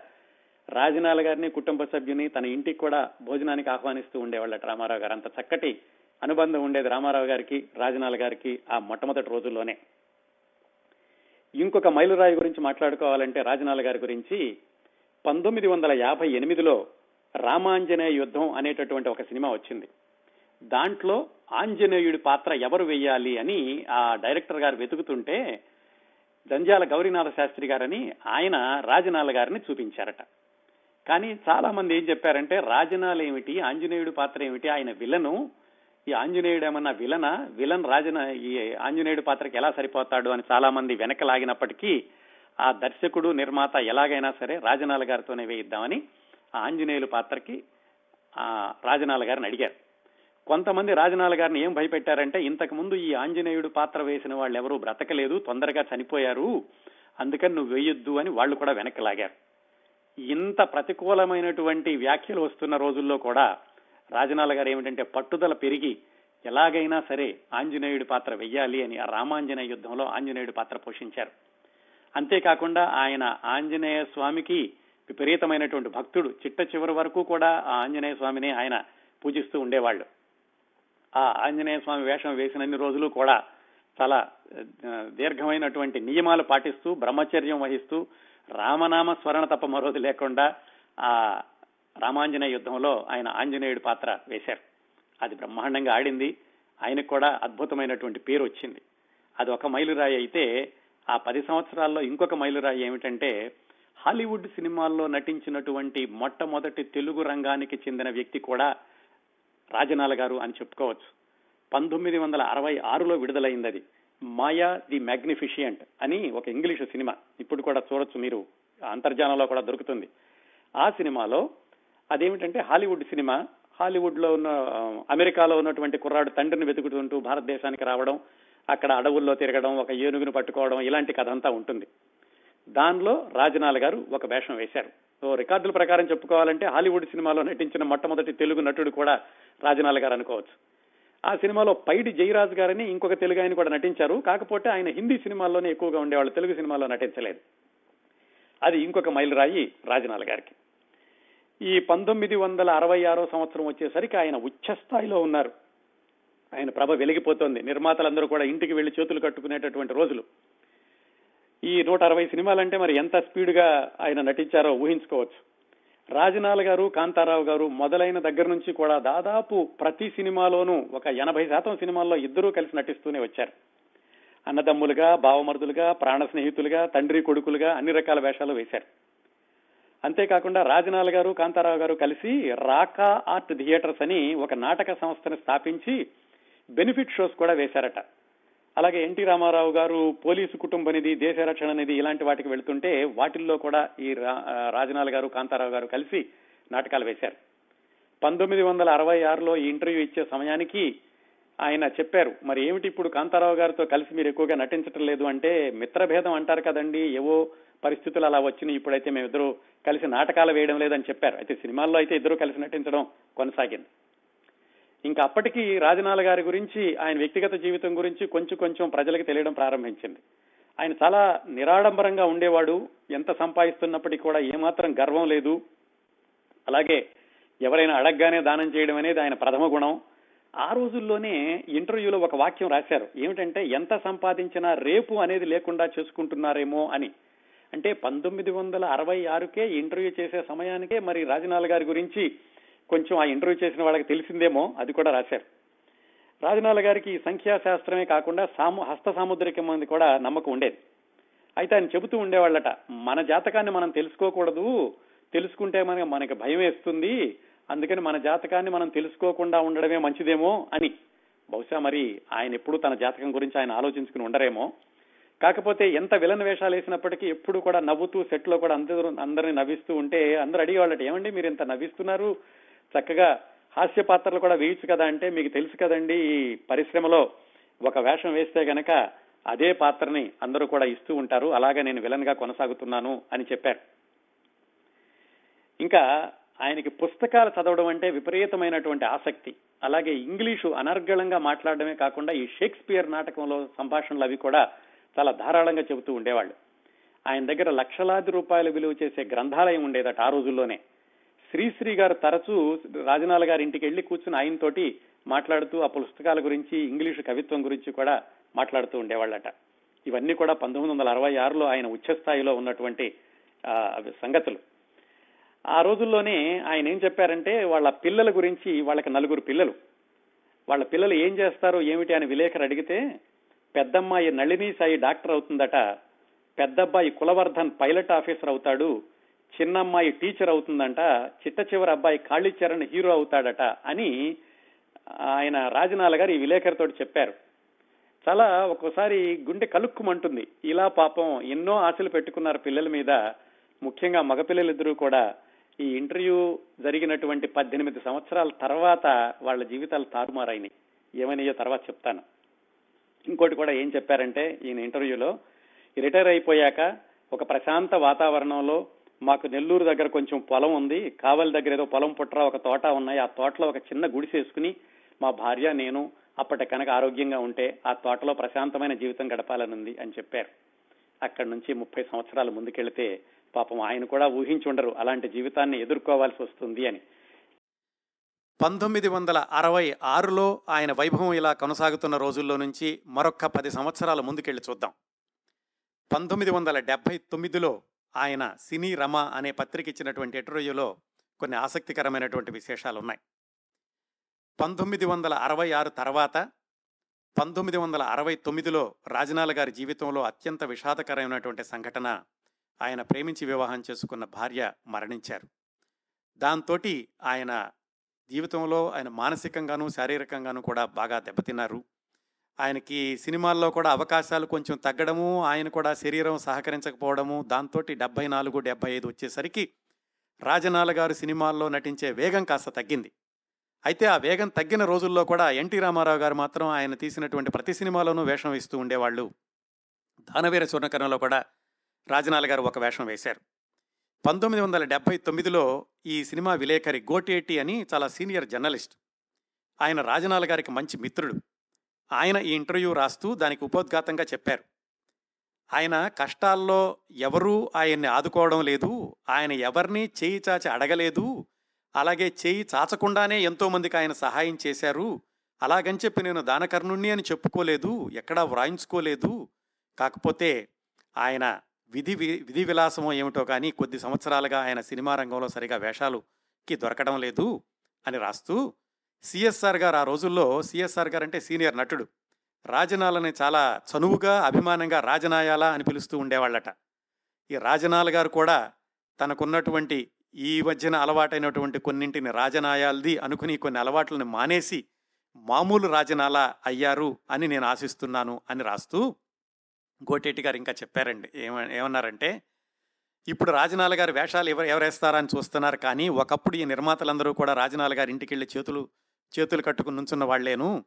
రాజనాల గారిని కుటుంబ సభ్యుని తన ఇంటికి కూడా భోజనానికి ఆహ్వానిస్తూ ఉండేవాళ్ళట రామారావు గారు. అంత చక్కటి అనుబంధం ఉండేది రామారావు గారికి రాజనాల గారికి ఆ మొట్టమొదటి రోజుల్లోనే. ఇంకొక మైలురాయి గురించి మాట్లాడుకోవాలంటే రాజనాల గారి గురించి పంతొమ్మిది వందల యాభై ఎనిమిదిలో రామాంజనేయ యుద్ధం అనేటటువంటి ఒక సినిమా వచ్చింది. దాంట్లో ఆంజనేయుడి పాత్ర ఎవరు వేయాలి అని ఆ డైరెక్టర్ గారు వెతుకుతుంటే జంజాల గౌరీనాథ శాస్త్రి గారని ఆయన రాజనాల గారిని చూపించారట. కానీ చాలా మంది ఏం చెప్పారంటే రాజనాలు ఏమిటి ఆంజనేయుడి పాత్ర ఏమిటి ఆయన విలను ఈ ఆంజనేయుడు ఏమన్నా విలన విలన్ రాజన ఈ ఆంజనేయుడి పాత్రకి ఎలా సరిపోతాడు అని చాలా మంది వెనక లాగినప్పటికీ ఆ దర్శకుడు నిర్మాత ఎలాగైనా సరే రాజనాల గారితోనే వేయిద్దామని ఆ ఆంజనేయుల పాత్రకి ఆ రాజనాల గారిని అడిగారు. కొంతమంది రాజనాల గారిని ఏం భయపెట్టారంటే ఇంతకు ముందు ఈ ఆంజనేయుడు పాత్ర వేసిన వాళ్ళు ఎవరూ బ్రతకలేదు తొందరగా చనిపోయారు అందుకని నువ్వు వేయొద్దు అని వాళ్ళు కూడా వెనక్కి లాగారు ఇంత ప్రతికూలమైనటువంటి వ్యాఖ్యలు వస్తున్న రోజుల్లో కూడా రాజనాల గారు ఏమిటంటే పట్టుదల పెరిగి ఎలాగైనా సరే ఆంజనేయుడి పాత్ర వెయ్యాలి అని ఆ రామాంజనేయ యుద్ధంలో ఆంజనేయుడి పాత్ర పోషించారు. అంతేకాకుండా ఆయన ఆంజనేయ స్వామికి విపరీతమైనటువంటి భక్తుడు. చిట్ట చివరి వరకు కూడా ఆ ఆంజనేయ స్వామిని ఆయన పూజిస్తూ ఉండేవాళ్ళు. ఆ ఆంజనేయ స్వామి వేషం వేసినన్ని రోజులు కూడా చాలా దీర్ఘమైనటువంటి నియమాలు పాటిస్తూ బ్రహ్మచర్యం వహిస్తూ రామనామ స్మరణ తప్ప మరోది లేకుండా ఆ రామాంజనేయ యుద్ధంలో ఆయన ఆంజనేయుడి పాత్ర వేశారు. అది బ్రహ్మాండంగా ఆడింది. ఆయనకు కూడా అద్భుతమైనటువంటి పేరు వచ్చింది. అది ఒక మైలురాయి అయితే ఆ పది సంవత్సరాల్లో ఇంకొక మైలురాయి ఏమిటంటే హాలీవుడ్ సినిమాల్లో నటించినటువంటి మొట్టమొదటి తెలుగు రంగానికి చెందిన వ్యక్తి కూడా రాజనాల గారు అని చెప్పుకోవచ్చు. పంతొమ్మిది వందల అరవై ఆరులో విడుదలైంది అది మాయా ది మ్యాగ్నిఫిషియంట్ అని ఒక ఇంగ్లీషు సినిమా. ఇప్పుడు కూడా చూడొచ్చు మీరు. అంతర్జాలంలో కూడా దొరుకుతుంది. ఆ సినిమాలో అదేమిటంటే హాలీవుడ్ సినిమా. హాలీవుడ్లో ఉన్న అమెరికాలో ఉన్నటువంటి కుర్రాడు తండ్రిని వెతుకుతుంటూ భారతదేశానికి రావడం అక్కడ అడవుల్లో తిరగడం ఒక ఏనుగును పట్టుకోవడం ఇలాంటి కథ అంతా ఉంటుంది. దానిలో రాజనాల గారు ఒక వేషం వేశారు. సో రికార్డుల ప్రకారం చెప్పుకోవాలంటే హాలీవుడ్ సినిమాలో నటించిన మొట్టమొదటి తెలుగు నటుడు కూడా రాజనాల గారు అనుకోవచ్చు. ఆ సినిమాలో పైడి జయరాజ్ గారని ఇంకొక తెలుగు ఆయన కూడా నటించారు. కాకపోతే ఆయన హిందీ సినిమాల్లోనే ఎక్కువగా ఉండేవాళ్ళు. తెలుగు సినిమాలో నటించలేదు. అది ఇంకొక మైలురాయి రాజనాల గారికి. ఈ పంతొమ్మిది వందల అరవై ఆరో సంవత్సరం వచ్చేసరికి ఆయన ఉచ్చస్థాయిలో ఉన్నారు. ఆయన ప్రభ వెలిగిపోతోంది. నిర్మాతలందరూ కూడా ఇంటికి వెళ్ళి చేతులు కట్టుకునేటటువంటి రోజులు. ఈ నూట అరవై సినిమాలంటే మరి ఎంత స్పీడ్గా ఆయన నటించారో ఊహించుకోవచ్చు. రాజనాల గారు కాంతారావు గారు మొదలైన దగ్గర నుంచి కూడా దాదాపు ప్రతి సినిమాలోనూ ఒక ఎనభై శాతం సినిమాల్లో ఇద్దరూ కలిసి నటిస్తూనే వచ్చారు. అన్నదమ్ములుగా భావమరుదులుగా ప్రాణ స్నేహితులుగా తండ్రి కొడుకులుగా అన్ని రకాల వేషాలు వేశారు. అంతేకాకుండా రాజనాల గారు కాంతారావు గారు కలిసి రాకా ఆర్ట్ థియేటర్స్ అని ఒక నాటక సంస్థను స్థాపించి బెనిఫిట్ షోస్ కూడా వేశారట. అలాగే ఎన్టీ రామారావు గారు పోలీసు కుటుంబ నిధి దేశ రక్షణ నిధి ఇలాంటి వాటికి వెళ్తుంటే వాటిల్లో కూడా ఈ రాజనాల గారు కాంతారావు గారు కలిసి నాటకాలు వేశారు. పంతొమ్మిది వందల అరవై ఆరులో ఈ ఇంటర్వ్యూ ఇచ్చే సమయానికి ఆయన చెప్పారు మరి ఏమిటి ఇప్పుడు కాంతారావు గారితో కలిసి మీరు ఎక్కువగా నటించటం లేదు అంటే మిత్రభేదం అంటారు కదండి ఏవో పరిస్థితులు అలా వచ్చినాయి ఇప్పుడైతే మేమిద్దరూ కలిసి నాటకాలు వేయడం లేదని చెప్పారు. అయితే సినిమాల్లో అయితే ఇద్దరు కలిసి నటించడం కొనసాగింది. ఇంకా అప్పటికి రాజనాల గారి గురించి ఆయన వ్యక్తిగత జీవితం గురించి కొంచెం కొంచెం ప్రజలకు తెలియడం ప్రారంభించింది. ఆయన చాలా నిరాడంబరంగా ఉండేవాడు. ఎంత సంపాదిస్తున్నప్పటికీ కూడా ఏమాత్రం గర్వం లేదు. అలాగే ఎవరైనా అడగగానే దానం చేయడం అనేది ఆయన ప్రథమ గుణం. ఆ రోజుల్లోనే ఇంటర్వ్యూలో ఒక వాక్యం రాశారు. ఏమిటంటే ఎంత సంపాదించినా రేపు అనేది లేకుండా చేసుకుంటున్నారేమో అని. అంటే పంతొమ్మిది వందల అరవై ఆరుకే ఇంటర్వ్యూ చేసే సమయానికే మరి రాజనాల గారి గురించి కొంచెం ఆ ఇంటర్వ్యూ చేసిన వాళ్ళకి తెలిసిందేమో అది కూడా రాశారు. రాజనాల గారికి సంఖ్యాశాస్త్రమే కాకుండా సాము హస్త సాముద్రికం మంది కూడా నమ్మకం ఉండేది. అయితే ఆయన చెబుతూ ఉండేవాళ్ళట మన జాతకాన్ని మనం తెలుసుకోకూడదు తెలుసుకుంటే మనకి మనకి భయం వేస్తుంది అందుకని మన జాతకాన్ని మనం తెలుసుకోకుండా ఉండడమే మంచిదేమో అని. బహుశా మరి ఆయన ఎప్పుడు తన జాతకం గురించి ఆయన ఆలోచించుకుని ఉండరేమో. కాకపోతే ఎంత విలన్ వేషాలు వేసినప్పటికీ ఎప్పుడు కూడా నవ్వుతూ సెట్లో కూడా అందరూ అందరిని నవ్విస్తూ ఉంటే అందరూ అడిగేవాళ్ళట ఏమండి మీరు ఇంత నవ్విస్తున్నారు? చక్కగా హాస్య పాత్రలు కూడా వేయచ్చు కదా అంటే మీకు తెలుసు కదండి ఈ పరిశ్రమలో ఒక వేషం వేస్తే గనక అదే పాత్రని అందరూ కూడా ఇస్తూ ఉంటారు. అలాగే నేను విలన్గా కొనసాగుతున్నాను అని చెప్పారు. ఇంకా ఆయనకి పుస్తకాలు చదవడం అంటే విపరీతమైనటువంటి ఆసక్తి. అలాగే ఇంగ్లీషు అనర్గళంగా మాట్లాడడమే కాకుండా ఈ షేక్స్పియర్ నాటకంలో సంభాషణలు అవి కూడా చాలా ధారాళంగా చెబుతూ ఉండేవాళ్ళు. ఆయన దగ్గర లక్షలాది రూపాయలు విలువ చేసే గ్రంథాలయం ఉండేదట ఆ రోజుల్లోనే. శ్రీశ్రీ గారు తరచూ రాజనాల గారి ఇంటికి వెళ్ళి కూర్చుని ఆయనతోటి మాట్లాడుతూ ఆ పుస్తకాల గురించి ఇంగ్లీషు కవిత్వం గురించి కూడా మాట్లాడుతూ ఉండేవాళ్ళట. ఇవన్నీ కూడా పంతొమ్మిది వందల అరవై ఆరులో ఆయన ఉచ్చస్థాయిలో ఉన్నటువంటి సంగతులు. ఆ రోజుల్లోనే ఆయన ఏం చెప్పారంటే వాళ్ళ పిల్లల గురించి వాళ్ళకి నలుగురు పిల్లలు. వాళ్ళ పిల్లలు ఏం చేస్తారో ఏమిటి అని విలేకరు అడిగితే పెద్దమ్మాయి నళిని సాయి డాక్టర్ అవుతుందట పెద్దబ్బాయి కులవర్ధన్ పైలట్ ఆఫీసర్ అవుతాడు చిన్నమ్మాయి టీచర్ అవుతుందంట చిట్ట చివరి అబ్బాయి కాళీచరణ్ హీరో అవుతాడట అని ఆయన రాజనాల గారు ఈ విలేకరితో చెప్పారు. చాలా ఒక్కోసారి గుండె కలుక్కుమంటుంది. ఇలా పాపం ఎన్నో ఆశలు పెట్టుకున్నారు పిల్లల మీద. ముఖ్యంగా మగపిల్లలిద్దరూ కూడా ఈ ఇంటర్వ్యూ జరిగినటువంటి పద్దెనిమిది సంవత్సరాల తర్వాత వాళ్ళ జీవితాలు తారుమారైనాయి. ఏమనియో తర్వాత చెప్తాను. ఇంకోటి కూడా ఏం చెప్పారంటే ఈయన ఇంటర్వ్యూలో రిటైర్ అయిపోయాక ఒక ప్రశాంత వాతావరణంలో మాకు నెల్లూరు దగ్గర కొంచెం పొలం ఉంది. కావలి దగ్గర ఏదో పొలం పుట్ర ఒక తోట ఉన్నాయి. ఆ తోటలో ఒక చిన్న గుడిసేసుకుని మా భార్య నేను అప్పటి కనుక ఆరోగ్యంగా ఉంటే ఆ తోటలో ప్రశాంతమైన జీవితం గడపాలనుంది అని చెప్పారు. అక్కడి నుంచి ముప్పై సంవత్సరాలు ముందుకెళ్తే పాపం ఆయన కూడా ఊహించి ఉండరు. అలాంటి జీవితాన్ని ఎదుర్కోవాల్సి వస్తుంది అని. పంతొమ్మిది వందల అరవై ఆరులో ఆయన వైభవం ఇలా కొనసాగుతున్న రోజుల్లో నుంచి మరొక్క పది సంవత్సరాల ముందుకెళ్ళి చూద్దాం. పంతొమ్మిది వందల డెబ్బై తొమ్మిదిలో ఆయన సినీ రమ అనే పత్రిక ఇచ్చినటువంటి ఇంటర్వ్యూలో కొన్ని ఆసక్తికరమైనటువంటి విశేషాలు ఉన్నాయి పంతొమ్మిది వందల అరవై ఆరు తర్వాత పంతొమ్మిది వందల అరవై తొమ్మిదిలో రాజనాల గారి జీవితంలో అత్యంత విషాదకరమైనటువంటి సంఘటన ఆయన ప్రేమించి వివాహం చేసుకున్న భార్య మరణించారు. దాంతో ఆయన జీవితంలో ఆయన మానసికంగాను శారీరకంగాను కూడా బాగా దెబ్బతిన్నారు. ఆయనకి సినిమాల్లో కూడా అవకాశాలు కొంచెం తగ్గడము ఆయన కూడా శరీరం సహకరించకపోవడము దాంతో డెబ్బై నాలుగు డెబ్బై ఐదు వచ్చేసరికి రాజనాల గారు సినిమాల్లో నటించే వేగం కాస్త తగ్గింది. అయితే ఆ వేగం తగ్గిన రోజుల్లో కూడా ఎన్టీ రామారావు గారు మాత్రం ఆయన తీసినటువంటి ప్రతి సినిమాలోనూ వేషం ఇస్తూ ఉండేవాళ్ళు. దానవీర స్వర్ణకరణలో కూడా రాజనాల గారు ఒక వేషం వేశారు. పంతొమ్మిది వందల డెబ్బై తొమ్మిదిలో ఈ సినిమా విలేకరి గోటేటి అని చాలా సీనియర్ జర్నలిస్ట్. ఆయన రాజనాల గారికి మంచి మిత్రుడు. ఆయన ఈ ఇంటర్వ్యూ రాస్తూ దానికి ఉపోద్ఘాతంగా చెప్పారు. ఆయన కష్టాల్లో ఎవరూ ఆయన్ని ఆదుకోవడం లేదు ఆయన ఎవరిని చేయి చాచి అడగలేదు అలాగే చేయి చాచకుండానే ఎంతోమందికి ఆయన సహాయం చేశారు. అలాగని చెప్పి నేను దానకర్ణుణ్ణి అని చెప్పుకోలేదు ఎక్కడా వ్రాయించుకోలేదు. కాకపోతే ఆయన విధి విధి విలాసమో ఏమిటో కానీ కొద్ది సంవత్సరాలుగా ఆయన సినిమా రంగంలో సరిగా వేషాలుకి దొరకడం లేదు అని రాస్తూ సిఎస్ఆర్ గారు ఆ రోజుల్లో సిఎస్ఆర్ గారు అంటే సీనియర్ నటుడు. రాజనాలని చాలా చనువుగా అభిమానంగా రాజనాయాల అని పిలుస్తూ ఉండేవాళ్ళట. ఈ రాజనాల గారు కూడా తనకున్నటువంటి ఈ మధ్యన అలవాటైనటువంటి కొన్నింటిని రాజనాయాలది అనుకుని కొన్ని అలవాట్లను మానేసి మామూలు రాజనాల అయ్యారు అని నేను ఆశిస్తున్నాను అని రాస్తూ గోటేటి గారు ఇంకా చెప్పారండి. ఏమ ఏమన్నారంటే ఇప్పుడు రాజనాల గారి వేషాలు ఎవరు ఎవరేస్తారని చూస్తున్నారు కానీ ఒకప్పుడు ఈ నిర్మాతలందరూ కూడా రాజనాల గారి ఇంటికి వెళ్ళి చేతులు చేతులు కట్టుకుని నుంచున్న వాళ్ళేను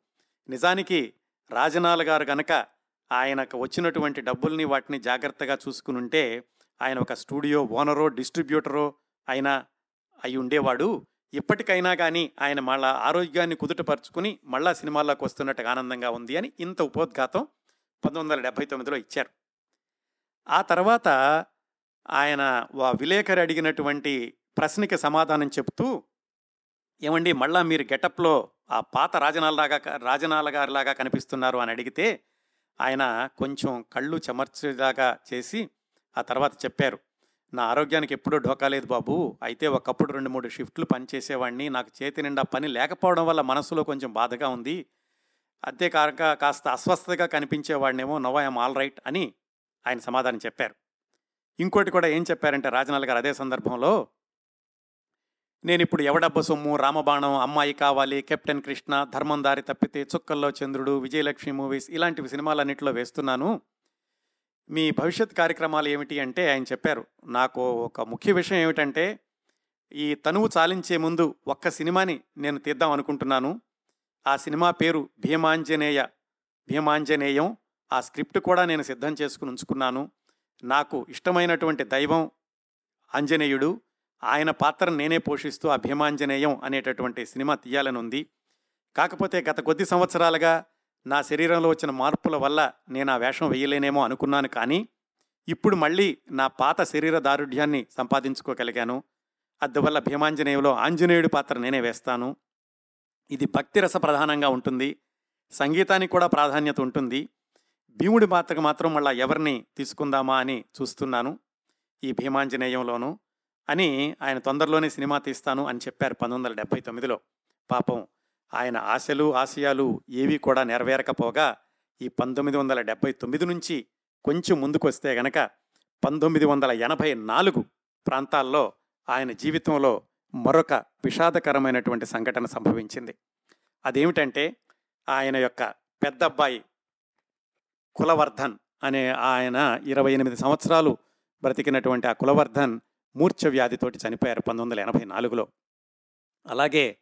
నిజానికి రాజనాల గారు గనక ఆయనకు వచ్చినటువంటి డబ్బుల్ని వాటిని జాగ్రత్తగా చూసుకుని ఉంటే ఆయన ఒక స్టూడియో ఓనరో డిస్ట్రిబ్యూటరో అయినా అయి ఉండేవాడు. ఇప్పటికైనా కానీ ఆయన మళ్ళా ఆరోగ్యాన్ని కుదుటపరుచుకుని మళ్ళా సినిమాల్లోకి వస్తున్నట్టుగా ఆనందంగా ఉంది అని ఇంత ఉపోద్ఘాతం పంతొమ్మిది వందల డెబ్భై తొమ్మిదిలో ఇచ్చారు. ఆ తర్వాత ఆయన ఆ విలేకరి అడిగినటువంటి ప్రశ్నకి సమాధానం చెప్తూ ఏమండి మళ్ళా మీరు గెటప్లో ఆ పాత రాజనాలలాగా రాజనాల గారిలాగా కనిపిస్తున్నారు అని అడిగితే ఆయన కొంచెం కళ్ళు చెమర్చేలాగా చేసి ఆ తర్వాత చెప్పారు. నా ఆరోగ్యానికి ఎప్పుడూ ఢోకా లేదు బాబు. అయితే ఒకప్పుడు రెండు మూడు షిఫ్ట్లు పనిచేసేవాడిని నాకు చేతి నిండా పని లేకపోవడం వల్ల మనసులో కొంచెం బాధగా ఉంది. అంతేకాక కాస్త అస్వస్థతగా కనిపించేవాడినేమో నో ఐఎమ్ ఆల్ రైట్ అని ఆయన సమాధానం చెప్పారు. ఇంకోటి కూడా ఏం చెప్పారంటే రాజనాల్ గారు అదే సందర్భంలో నేను ఇప్పుడు ఎవడబ్బ సొమ్ము? రామబాణం అమ్మాయి కావాలి కెప్టెన్ కృష్ణ ధర్మం దారి తప్పితే చుక్కల్లో చంద్రుడు విజయలక్ష్మి మూవీస్ ఇలాంటివి సినిమాలన్నింటిలో వేస్తున్నాను. మీ భవిష్యత్ కార్యక్రమాలు ఏమిటి అంటే ఆయన చెప్పారు. నాకు ఒక ముఖ్య విషయం ఏమిటంటే ఈ తనువు చాలించే ముందు ఒక్క సినిమాని నేను తీద్దాం అనుకుంటున్నాను. ఆ సినిమా పేరు భీమాంజనేయ భీమాంజనేయం. ఆ స్క్రిప్ట్ కూడా నేను సిద్ధం చేసుకుని ఉంచుకున్నాను. నాకు ఇష్టమైనటువంటి దైవం ఆంజనేయుడు ఆయన పాత్రను నేనే పోషిస్తూ ఆ భీమాంజనేయం అనేటటువంటి సినిమా తీయాలని ఉంది కాకపోతే గత కొద్ది సంవత్సరాలుగా నా శరీరంలో వచ్చిన మార్పుల వల్ల నేను ఆ వేషం వేయలేనేమో అనుకున్నాను కానీ ఇప్పుడు మళ్ళీ నా పాత శరీర దారుఢ్యాన్ని సంపాదించుకోగలిగాను. అందువల్ల భీమాంజనేయులో ఆంజనేయుడి పాత్ర నేనే వేస్తాను. ఇది భక్తి రస ప్రధానంగా ఉంటుంది. సంగీతానికి కూడా ప్రాధాన్యత ఉంటుంది. భీముడి పాత్రకు మాత్రం మళ్ళీ ఎవరిని తీసుకుందామా అని చూస్తున్నాను ఈ భీమాంజనేయంలోనూ. అని ఆయన తొందరలోనే సినిమా తీస్తాను అని చెప్పారు పంతొమ్మిది వందల డెబ్బై తొమ్మిదిలో. పాపం ఆయన ఆశలు ఆశయాలు ఏవి కూడా నెరవేరకపోగా ఈ పంతొమ్మిది వందల డెబ్బై తొమ్మిది నుంచి కొంచెం ముందుకు వస్తే గనక పంతొమ్మిది వందల ఎనభై నాలుగు ప్రాంతాల్లో ఆయన జీవితంలో మరొక విషాదకరమైనటువంటి సంఘటన సంభవించింది. అదేమిటంటే ఆయన యొక్క పెద్ద అబ్బాయి కులవర్ధన్ అనే ఆయన ఇరవై ఎనిమిది సంవత్సరాలు బ్రతికినటువంటి ఆ కులవర్ధన్ మూర్ఛ వ్యాధితోటి చనిపోయారు పంతొమ్మిది వందల ఎనభై నాలుగులో. అలాగే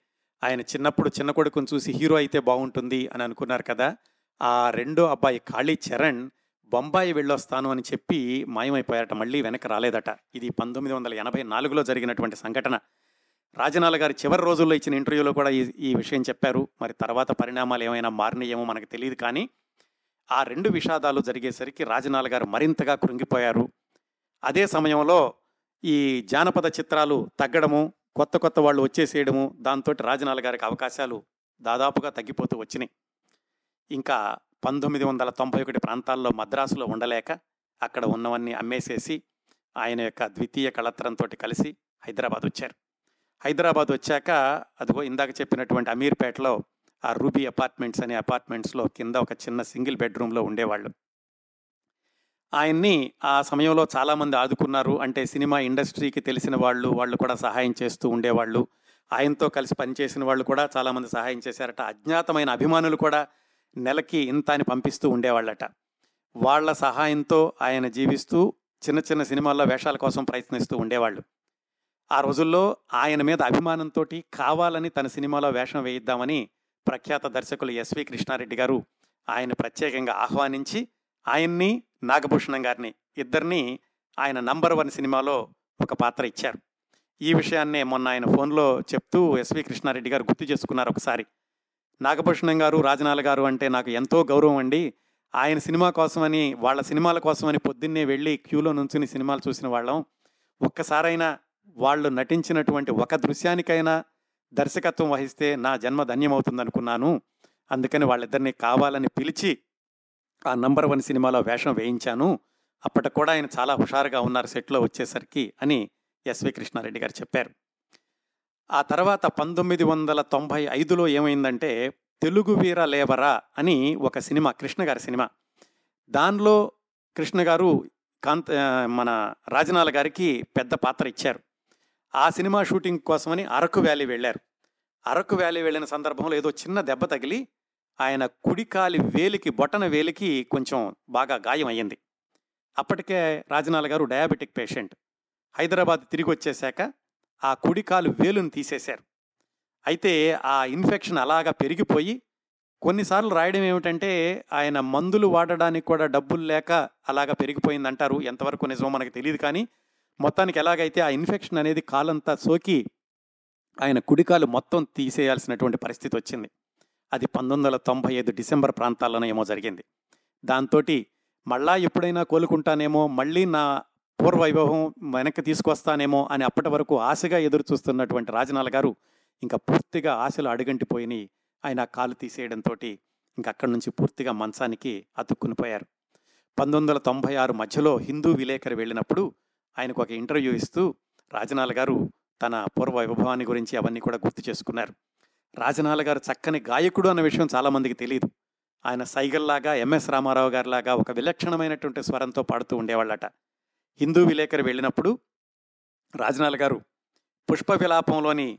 ఆయన చిన్నప్పుడు చిన్న కొడుకును చూసి హీరో అయితే బాగుంటుంది అని అనుకున్నారు కదా. ఆ రెండో అబ్బాయి కాళీ చరణ్ బొంబాయి వెళ్ళొస్తాను అని చెప్పి మాయమైపోయారట మళ్ళీ వెనక రాలేదట. ఇది పంతొమ్మిది వందల ఎనభై నాలుగులో జరిగినటువంటి సంఘటన. రాజనాల గారి చివరి రోజుల్లో ఇచ్చిన ఇంటర్వ్యూలో కూడా ఈ ఈ విషయం చెప్పారు. మరి తర్వాత పరిణామాలు ఏమైనా మారినాయేమో మనకు తెలియదు కానీ ఆ రెండు విషాదాలు జరిగేసరికి రాజనాల గారు మరింతగా కృంగిపోయారు. అదే సమయంలో ఈ జానపద చిత్రాలు తగ్గడము కొత్త కొత్త వాళ్ళు వచ్చేసేయడము దాంతో రాజనాల గారికి అవకాశాలు దాదాపుగా తగ్గిపోతూ వచ్చినాయి. ఇంకా పంతొమ్మిది వందల తొంభై ఒకటి ప్రాంతాల్లో మద్రాసులో ఉండలేక అక్కడ ఉన్నవన్నీ అమ్మేసేసి ఆయన యొక్క ద్వితీయ కళత్రంతో కలిసి హైదరాబాద్ వచ్చారు. హైదరాబాద్ వచ్చాక అదిగో ఇందాక చెప్పినటువంటి అమీర్పేటలో ఆ రూబీ అపార్ట్మెంట్స్ అనే అపార్ట్మెంట్స్లో కింద ఒక చిన్న సింగిల్ బెడ్రూమ్లో ఉండేవాళ్ళు. ఆయన్ని ఆ సమయంలో చాలామంది ఆదుకున్నారు. అంటే సినిమా ఇండస్ట్రీకి తెలిసిన వాళ్ళు వాళ్ళు కూడా సహాయం చేస్తూ ఉండేవాళ్ళు. ఆయనతో కలిసి పనిచేసిన వాళ్ళు కూడా చాలామంది సహాయం చేశారట. అజ్ఞాతమైన అభిమానులు కూడా నెలకి ఇంత అని పంపిస్తూ ఉండేవాళ్ళట. వాళ్ళ సహాయంతో ఆయన జీవిస్తూ చిన్న చిన్న సినిమాల్లో వేషాల కోసం ప్రయత్నిస్తూ ఉండేవాళ్ళు. ఆ రోజుల్లో ఆయన మీద అభిమానంతో కావాలని తన సినిమాలో వేషం వేయిద్దామని ప్రఖ్యాత దర్శకులు ఎస్వి కృష్ణారెడ్డి గారు ఆయన ప్రత్యేకంగా ఆహ్వానించి ఆయన్ని నాగభూషణం గారిని. ఇద్దరిని ఆయన నంబర్ వన్ సినిమాలో ఒక పాత్ర ఇచ్చారు. ఈ విషయాన్నే మొన్న ఆయన ఫోన్లో చెప్తూ ఎస్వి కృష్ణారెడ్డి గారు గుర్తు చేసుకున్నారు ఒకసారి. నాగభూషణం గారు రాజనాల గారు అంటే నాకు ఎంతో గౌరవం అండి. ఆయన సినిమా కోసమని వాళ్ళ సినిమాల కోసమని పొద్దున్నే వెళ్ళి క్యూలో నుంచుని సినిమాలు చూసిన వాళ్ళం. ఒక్కసారైనా వాళ్ళు నటించినటువంటి ఒక దృశ్యానికైనా దర్శకత్వం వహిస్తే నా జన్మ ధన్యమవుతుందనుకున్నాను. అందుకని వాళ్ళిద్దరిని కావాలని పిలిచి ఆ నంబర్ వన్ సినిమాలో వేషం వేయించాను. అప్పటికి కూడా ఆయన చాలా హుషారుగా ఉన్నారు సెట్లో వచ్చేసరికి అని ఎస్వి కృష్ణారెడ్డి గారు చెప్పారు. ఆ తర్వాత పంతొమ్మిది వందల తొంభై ఐదులో ఏమైందంటే తెలుగు వీర లేవరా అని ఒక సినిమా కృష్ణ గారి సినిమా. దానిలో కృష్ణ గారు కాంత మన రాజనాల గారికి పెద్ద పాత్ర ఇచ్చారు. ఆ సినిమా షూటింగ్ కోసమని అరకు వ్యాలీ వెళ్ళారు. అరకు వ్యాలీ వెళ్ళిన సందర్భంలో ఏదో చిన్న దెబ్బ తగిలి ఆయన కుడికాలి వేలికి బొటన వేలికి కొంచెం బాగా గాయం అయ్యింది అప్పటికే రాజనాల గారు డయాబెటిక్ పేషెంట్. హైదరాబాద్ తిరిగి వచ్చేశాక ఆ కుడికాలు వేలును తీసేశారు. అయితే ఆ ఇన్ఫెక్షన్ అలాగా పెరిగిపోయి కొన్నిసార్లు రాయడం ఏమిటంటే ఆయన మందులు వాడడానికి కూడా డబ్బులు లేక అలాగా పెరిగిపోయిందంటారు. ఎంతవరకు నిజమో మనకు తెలియదు కానీ మొత్తానికి ఎలాగైతే ఆ ఇన్ఫెక్షన్ అనేది కాలంతా సోకి ఆయన కుడికాలు మొత్తం తీసేయాల్సినటువంటి పరిస్థితి వచ్చింది. అది పంతొమ్మిది వందల తొంభై ఐదు డిసెంబర్ ప్రాంతాల్లోనే ఏమో జరిగింది. దాంతో మళ్ళా ఎప్పుడైనా కోలుకుంటానేమో మళ్ళీ నా పూర్వవైభవం వెనక్కి తీసుకొస్తానేమో అని అప్పటి వరకు ఆశగా ఎదురు చూస్తున్నటువంటి రాజనాల గారు ఇంకా పూర్తిగా ఆశలు అడుగంటిపోయినాయి ఆయన కాలు తీసేయడంతో ఇంకా అక్కడి నుంచి పూర్తిగా మంచానికి అతుక్కుని పోయారు. పంతొమ్మిది వందల తొంభై ఆరు మధ్యలో హిందూ విలేకరి వెళ్ళినప్పుడు ఆయనకు ఒక ఇంటర్వ్యూ ఇస్తూ రాజనాల గారు తన పూర్వ వైభవాన్ని గురించి అవన్నీ కూడా గుర్తు చేసుకున్నారు. రాజనాల గారు చక్కని గాయకుడు అన్న విషయం చాలామందికి తెలియదు ఆయన సైగల్లాగా ఎంఎస్ రామారావు గారిలాగా ఒక విలక్షణమైనటువంటి స్వరంతో పాడుతూ ఉండేవాళ్ళట. హిందూ విలేకరి వెళ్ళినప్పుడు రాజనాల గారు పుష్ప విలాపంలోని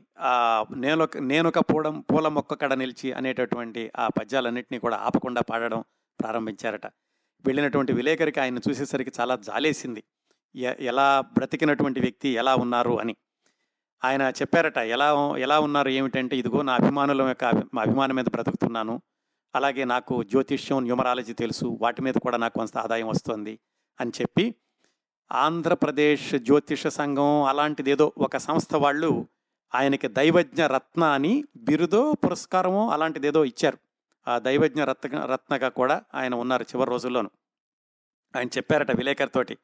నేనొక నేనొక పూడం పూల మొక్క కడ నిలిచి అనేటటువంటి ఆ పద్యాలన్నింటినీ కూడా ఆపకుండా పాడడం ప్రారంభించారట. వెళ్ళినటువంటి విలేకరికి ఆయన చూసేసరికి చాలా జాలేసింది. ఎలా బ్రతికినటువంటి వ్యక్తి ఎలా ఉన్నారు అని. ఆయన చెప్పారట ఎలా ఎలా ఉన్నారు ఏమిటంటే ఇదిగో నా అభిమానుల యొక్క మా అభిమానం మీద బ్రతుకుతున్నాను. అలాగే నాకు జ్యోతిష్యం న్యూమరాలజీ తెలుసు వాటి మీద కూడా నాకు కొంత ఆదాయం వస్తుంది అని చెప్పి ఆంధ్రప్రదేశ్ జ్యోతిష సంఘం అలాంటిది ఏదో ఒక సంస్థ వాళ్ళు ఆయనకి దైవజ్ఞ రత్న అని బిరుదో పురస్కారమో అలాంటిది ఏదో ఇచ్చారు. ఆ దైవజ్ఞ రత్న రత్నగా కూడా ఆయన ఉన్నారు చివరి రోజుల్లోనూ. ఆయన చెప్పారట విలేకరితోటి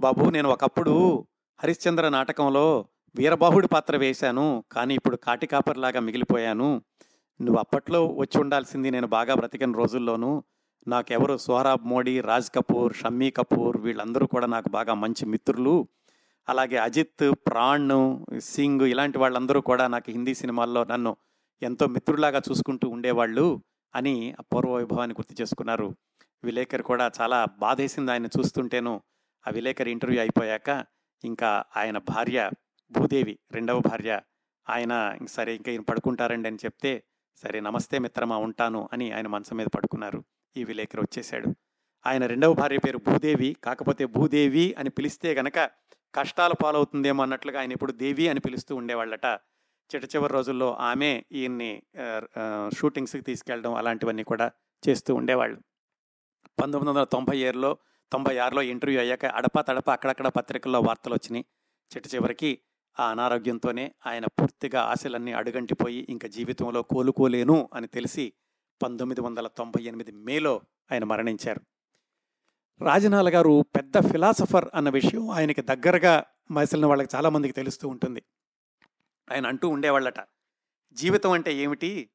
బాబు నేను ఒకప్పుడు హరిశ్చంద్ర నాటకంలో వీరబాహుడి పాత్ర వేశాను కానీ ఇప్పుడు కాటికాపర్లాగా మిగిలిపోయాను. నువ్వు అప్పట్లో వచ్చి ఉండాల్సింది నేను బాగా బ్రతికిన రోజుల్లోనూ నాకెవరు సోహరాబ్ మోడీ రాజ్ కపూర్ షమ్మీ కపూర్ వీళ్ళందరూ కూడా నాకు బాగా మంచి మిత్రులు. అలాగే అజిత్ ప్రాణ్ సింగ్ ఇలాంటి వాళ్ళందరూ కూడా నాకు హిందీ సినిమాల్లో నన్ను ఎంతో మిత్రులాగా చూసుకుంటూ ఉండేవాళ్ళు అని ఆ పూర్వ వైభవాన్ని గుర్తు చేసుకున్నారు. విలేకరి కూడా చాలా బాధేసింది ఆయన చూస్తుంటేను. ఆ విలేకరి ఇంటర్వ్యూ అయిపోయాక ఇంకా ఆయన భార్య భూదేవి రెండవ భార్య. ఆయన సరే ఇంకా ఈయన పడుకుంటారండి అని చెప్తే సరే నమస్తే మిత్రమా ఉంటాను అని ఆయన మనసు మీద పడుకున్నారు. ఈ విలేకరు వచ్చేశాడు. ఆయన రెండవ భార్య పేరు భూదేవి కాకపోతే భూదేవి అని పిలిస్తే గనక కష్టాల పాలవుతుందేమో అన్నట్లుగా ఆయన ఇప్పుడు దేవి అని పిలుస్తూ ఉండేవాళ్ళట. చిట చివరి రోజుల్లో ఆమె ఈయన్ని షూటింగ్స్కి తీసుకెళ్ళడం అలాంటివన్నీ కూడా చేస్తూ ఉండేవాళ్ళు. పంతొమ్మిది వందల తొంభై ఏడులో తొంభై ఆరులో ఇంటర్వ్యూ అయ్యాక అడప తడప అక్కడక్కడ పత్రికల్లో వార్తలు వచ్చినాయి చిట్ట చివరికి ఆ అనారోగ్యంతోనే ఆయన పూర్తిగా ఆశలన్నీ అడుగంటిపోయి ఇంకా జీవితంలో కోలుకోలేను అని తెలిసి పంతొమ్మిది వందల తొంభై ఎనిమిది మేలో ఆయన మరణించారు. రాజనాల గారు పెద్ద ఫిలాసఫర్ అన్న విషయం ఆయనకి దగ్గరగా మసిలిన వాళ్ళకి చాలామందికి తెలుస్తూ ఉంటుంది. ఆయన అంటూ ఉండేవాళ్ళట జీవితం అంటే ఏమిటి?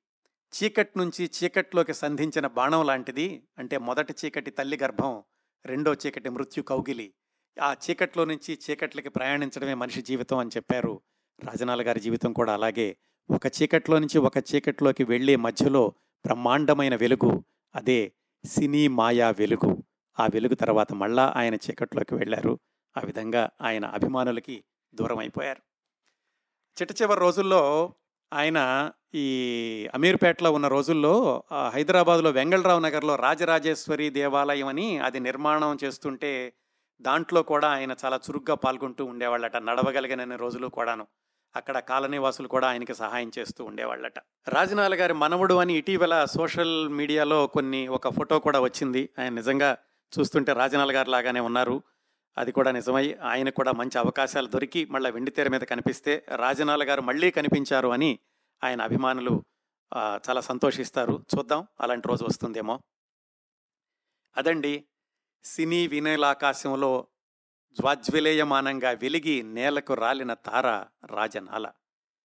చీకటి నుంచి చీకట్లోకి సంధించిన బాణం లాంటిది అంటే మొదటి చీకటి తల్లి గర్భం రెండో చీకటి మృత్యు కౌగిలి ఆ చీకట్లో నుంచి చీకట్లకి ప్రయాణించడమే మనిషి జీవితం అని చెప్పారు రాజనాల గారి జీవితం కూడా అలాగే. ఒక చీకట్లో నుంచి ఒక చీకట్లోకి వెళ్ళే మధ్యలో బ్రహ్మాండమైన వెలుగు అదే సినీ మాయా వెలుగు. ఆ వెలుగు తర్వాత మళ్ళా ఆయన చీకట్లోకి వెళ్ళారు. ఆ విధంగా ఆయన అభిమానులకి దూరం అయిపోయారు. చిట్ట చివరి రోజుల్లో ఆయన ఈ అమీర్పేటలో ఉన్న రోజుల్లో ఆ, హైదరాబాద్లో వెంగళరావు నగర్లో రాజరాజేశ్వరి దేవాలయం అని అది నిర్మాణం చేస్తుంటే దాంట్లో కూడా ఆయన చాలా చురుగ్గా పాల్గొంటూ ఉండేవాళ్ళట. నడవగలిగిన రోజులు కూడాను. అక్కడ కాలనీవాసులు కూడా ఆయనకి సహాయం చేస్తూ ఉండేవాళ్ళట. రాజనాల గారి మనవడు అని ఇటీవల సోషల్ మీడియాలో కొన్ని ఒక ఫోటో కూడా వచ్చింది. ఆయన నిజంగా చూస్తుంటే రాజనాల గారు లాగానే ఉన్నారు. అది కూడా నిజమై ఆయన కూడా మంచి అవకాశాలు దొరికి మళ్ళీ వెండితెర మీద కనిపిస్తే రాజనాల గారు మళ్ళీ కనిపించారు అని ఆయన అభిమానులు చాలా సంతోషిస్తారు. చూద్దాం. అలాంటి రోజు వస్తుందేమో. అదండి. సినీ వినయలాకాశంలో జ్వాజ్వలేయమానంగా వెలిగి నేలకు రాలిన తార రాజనాల.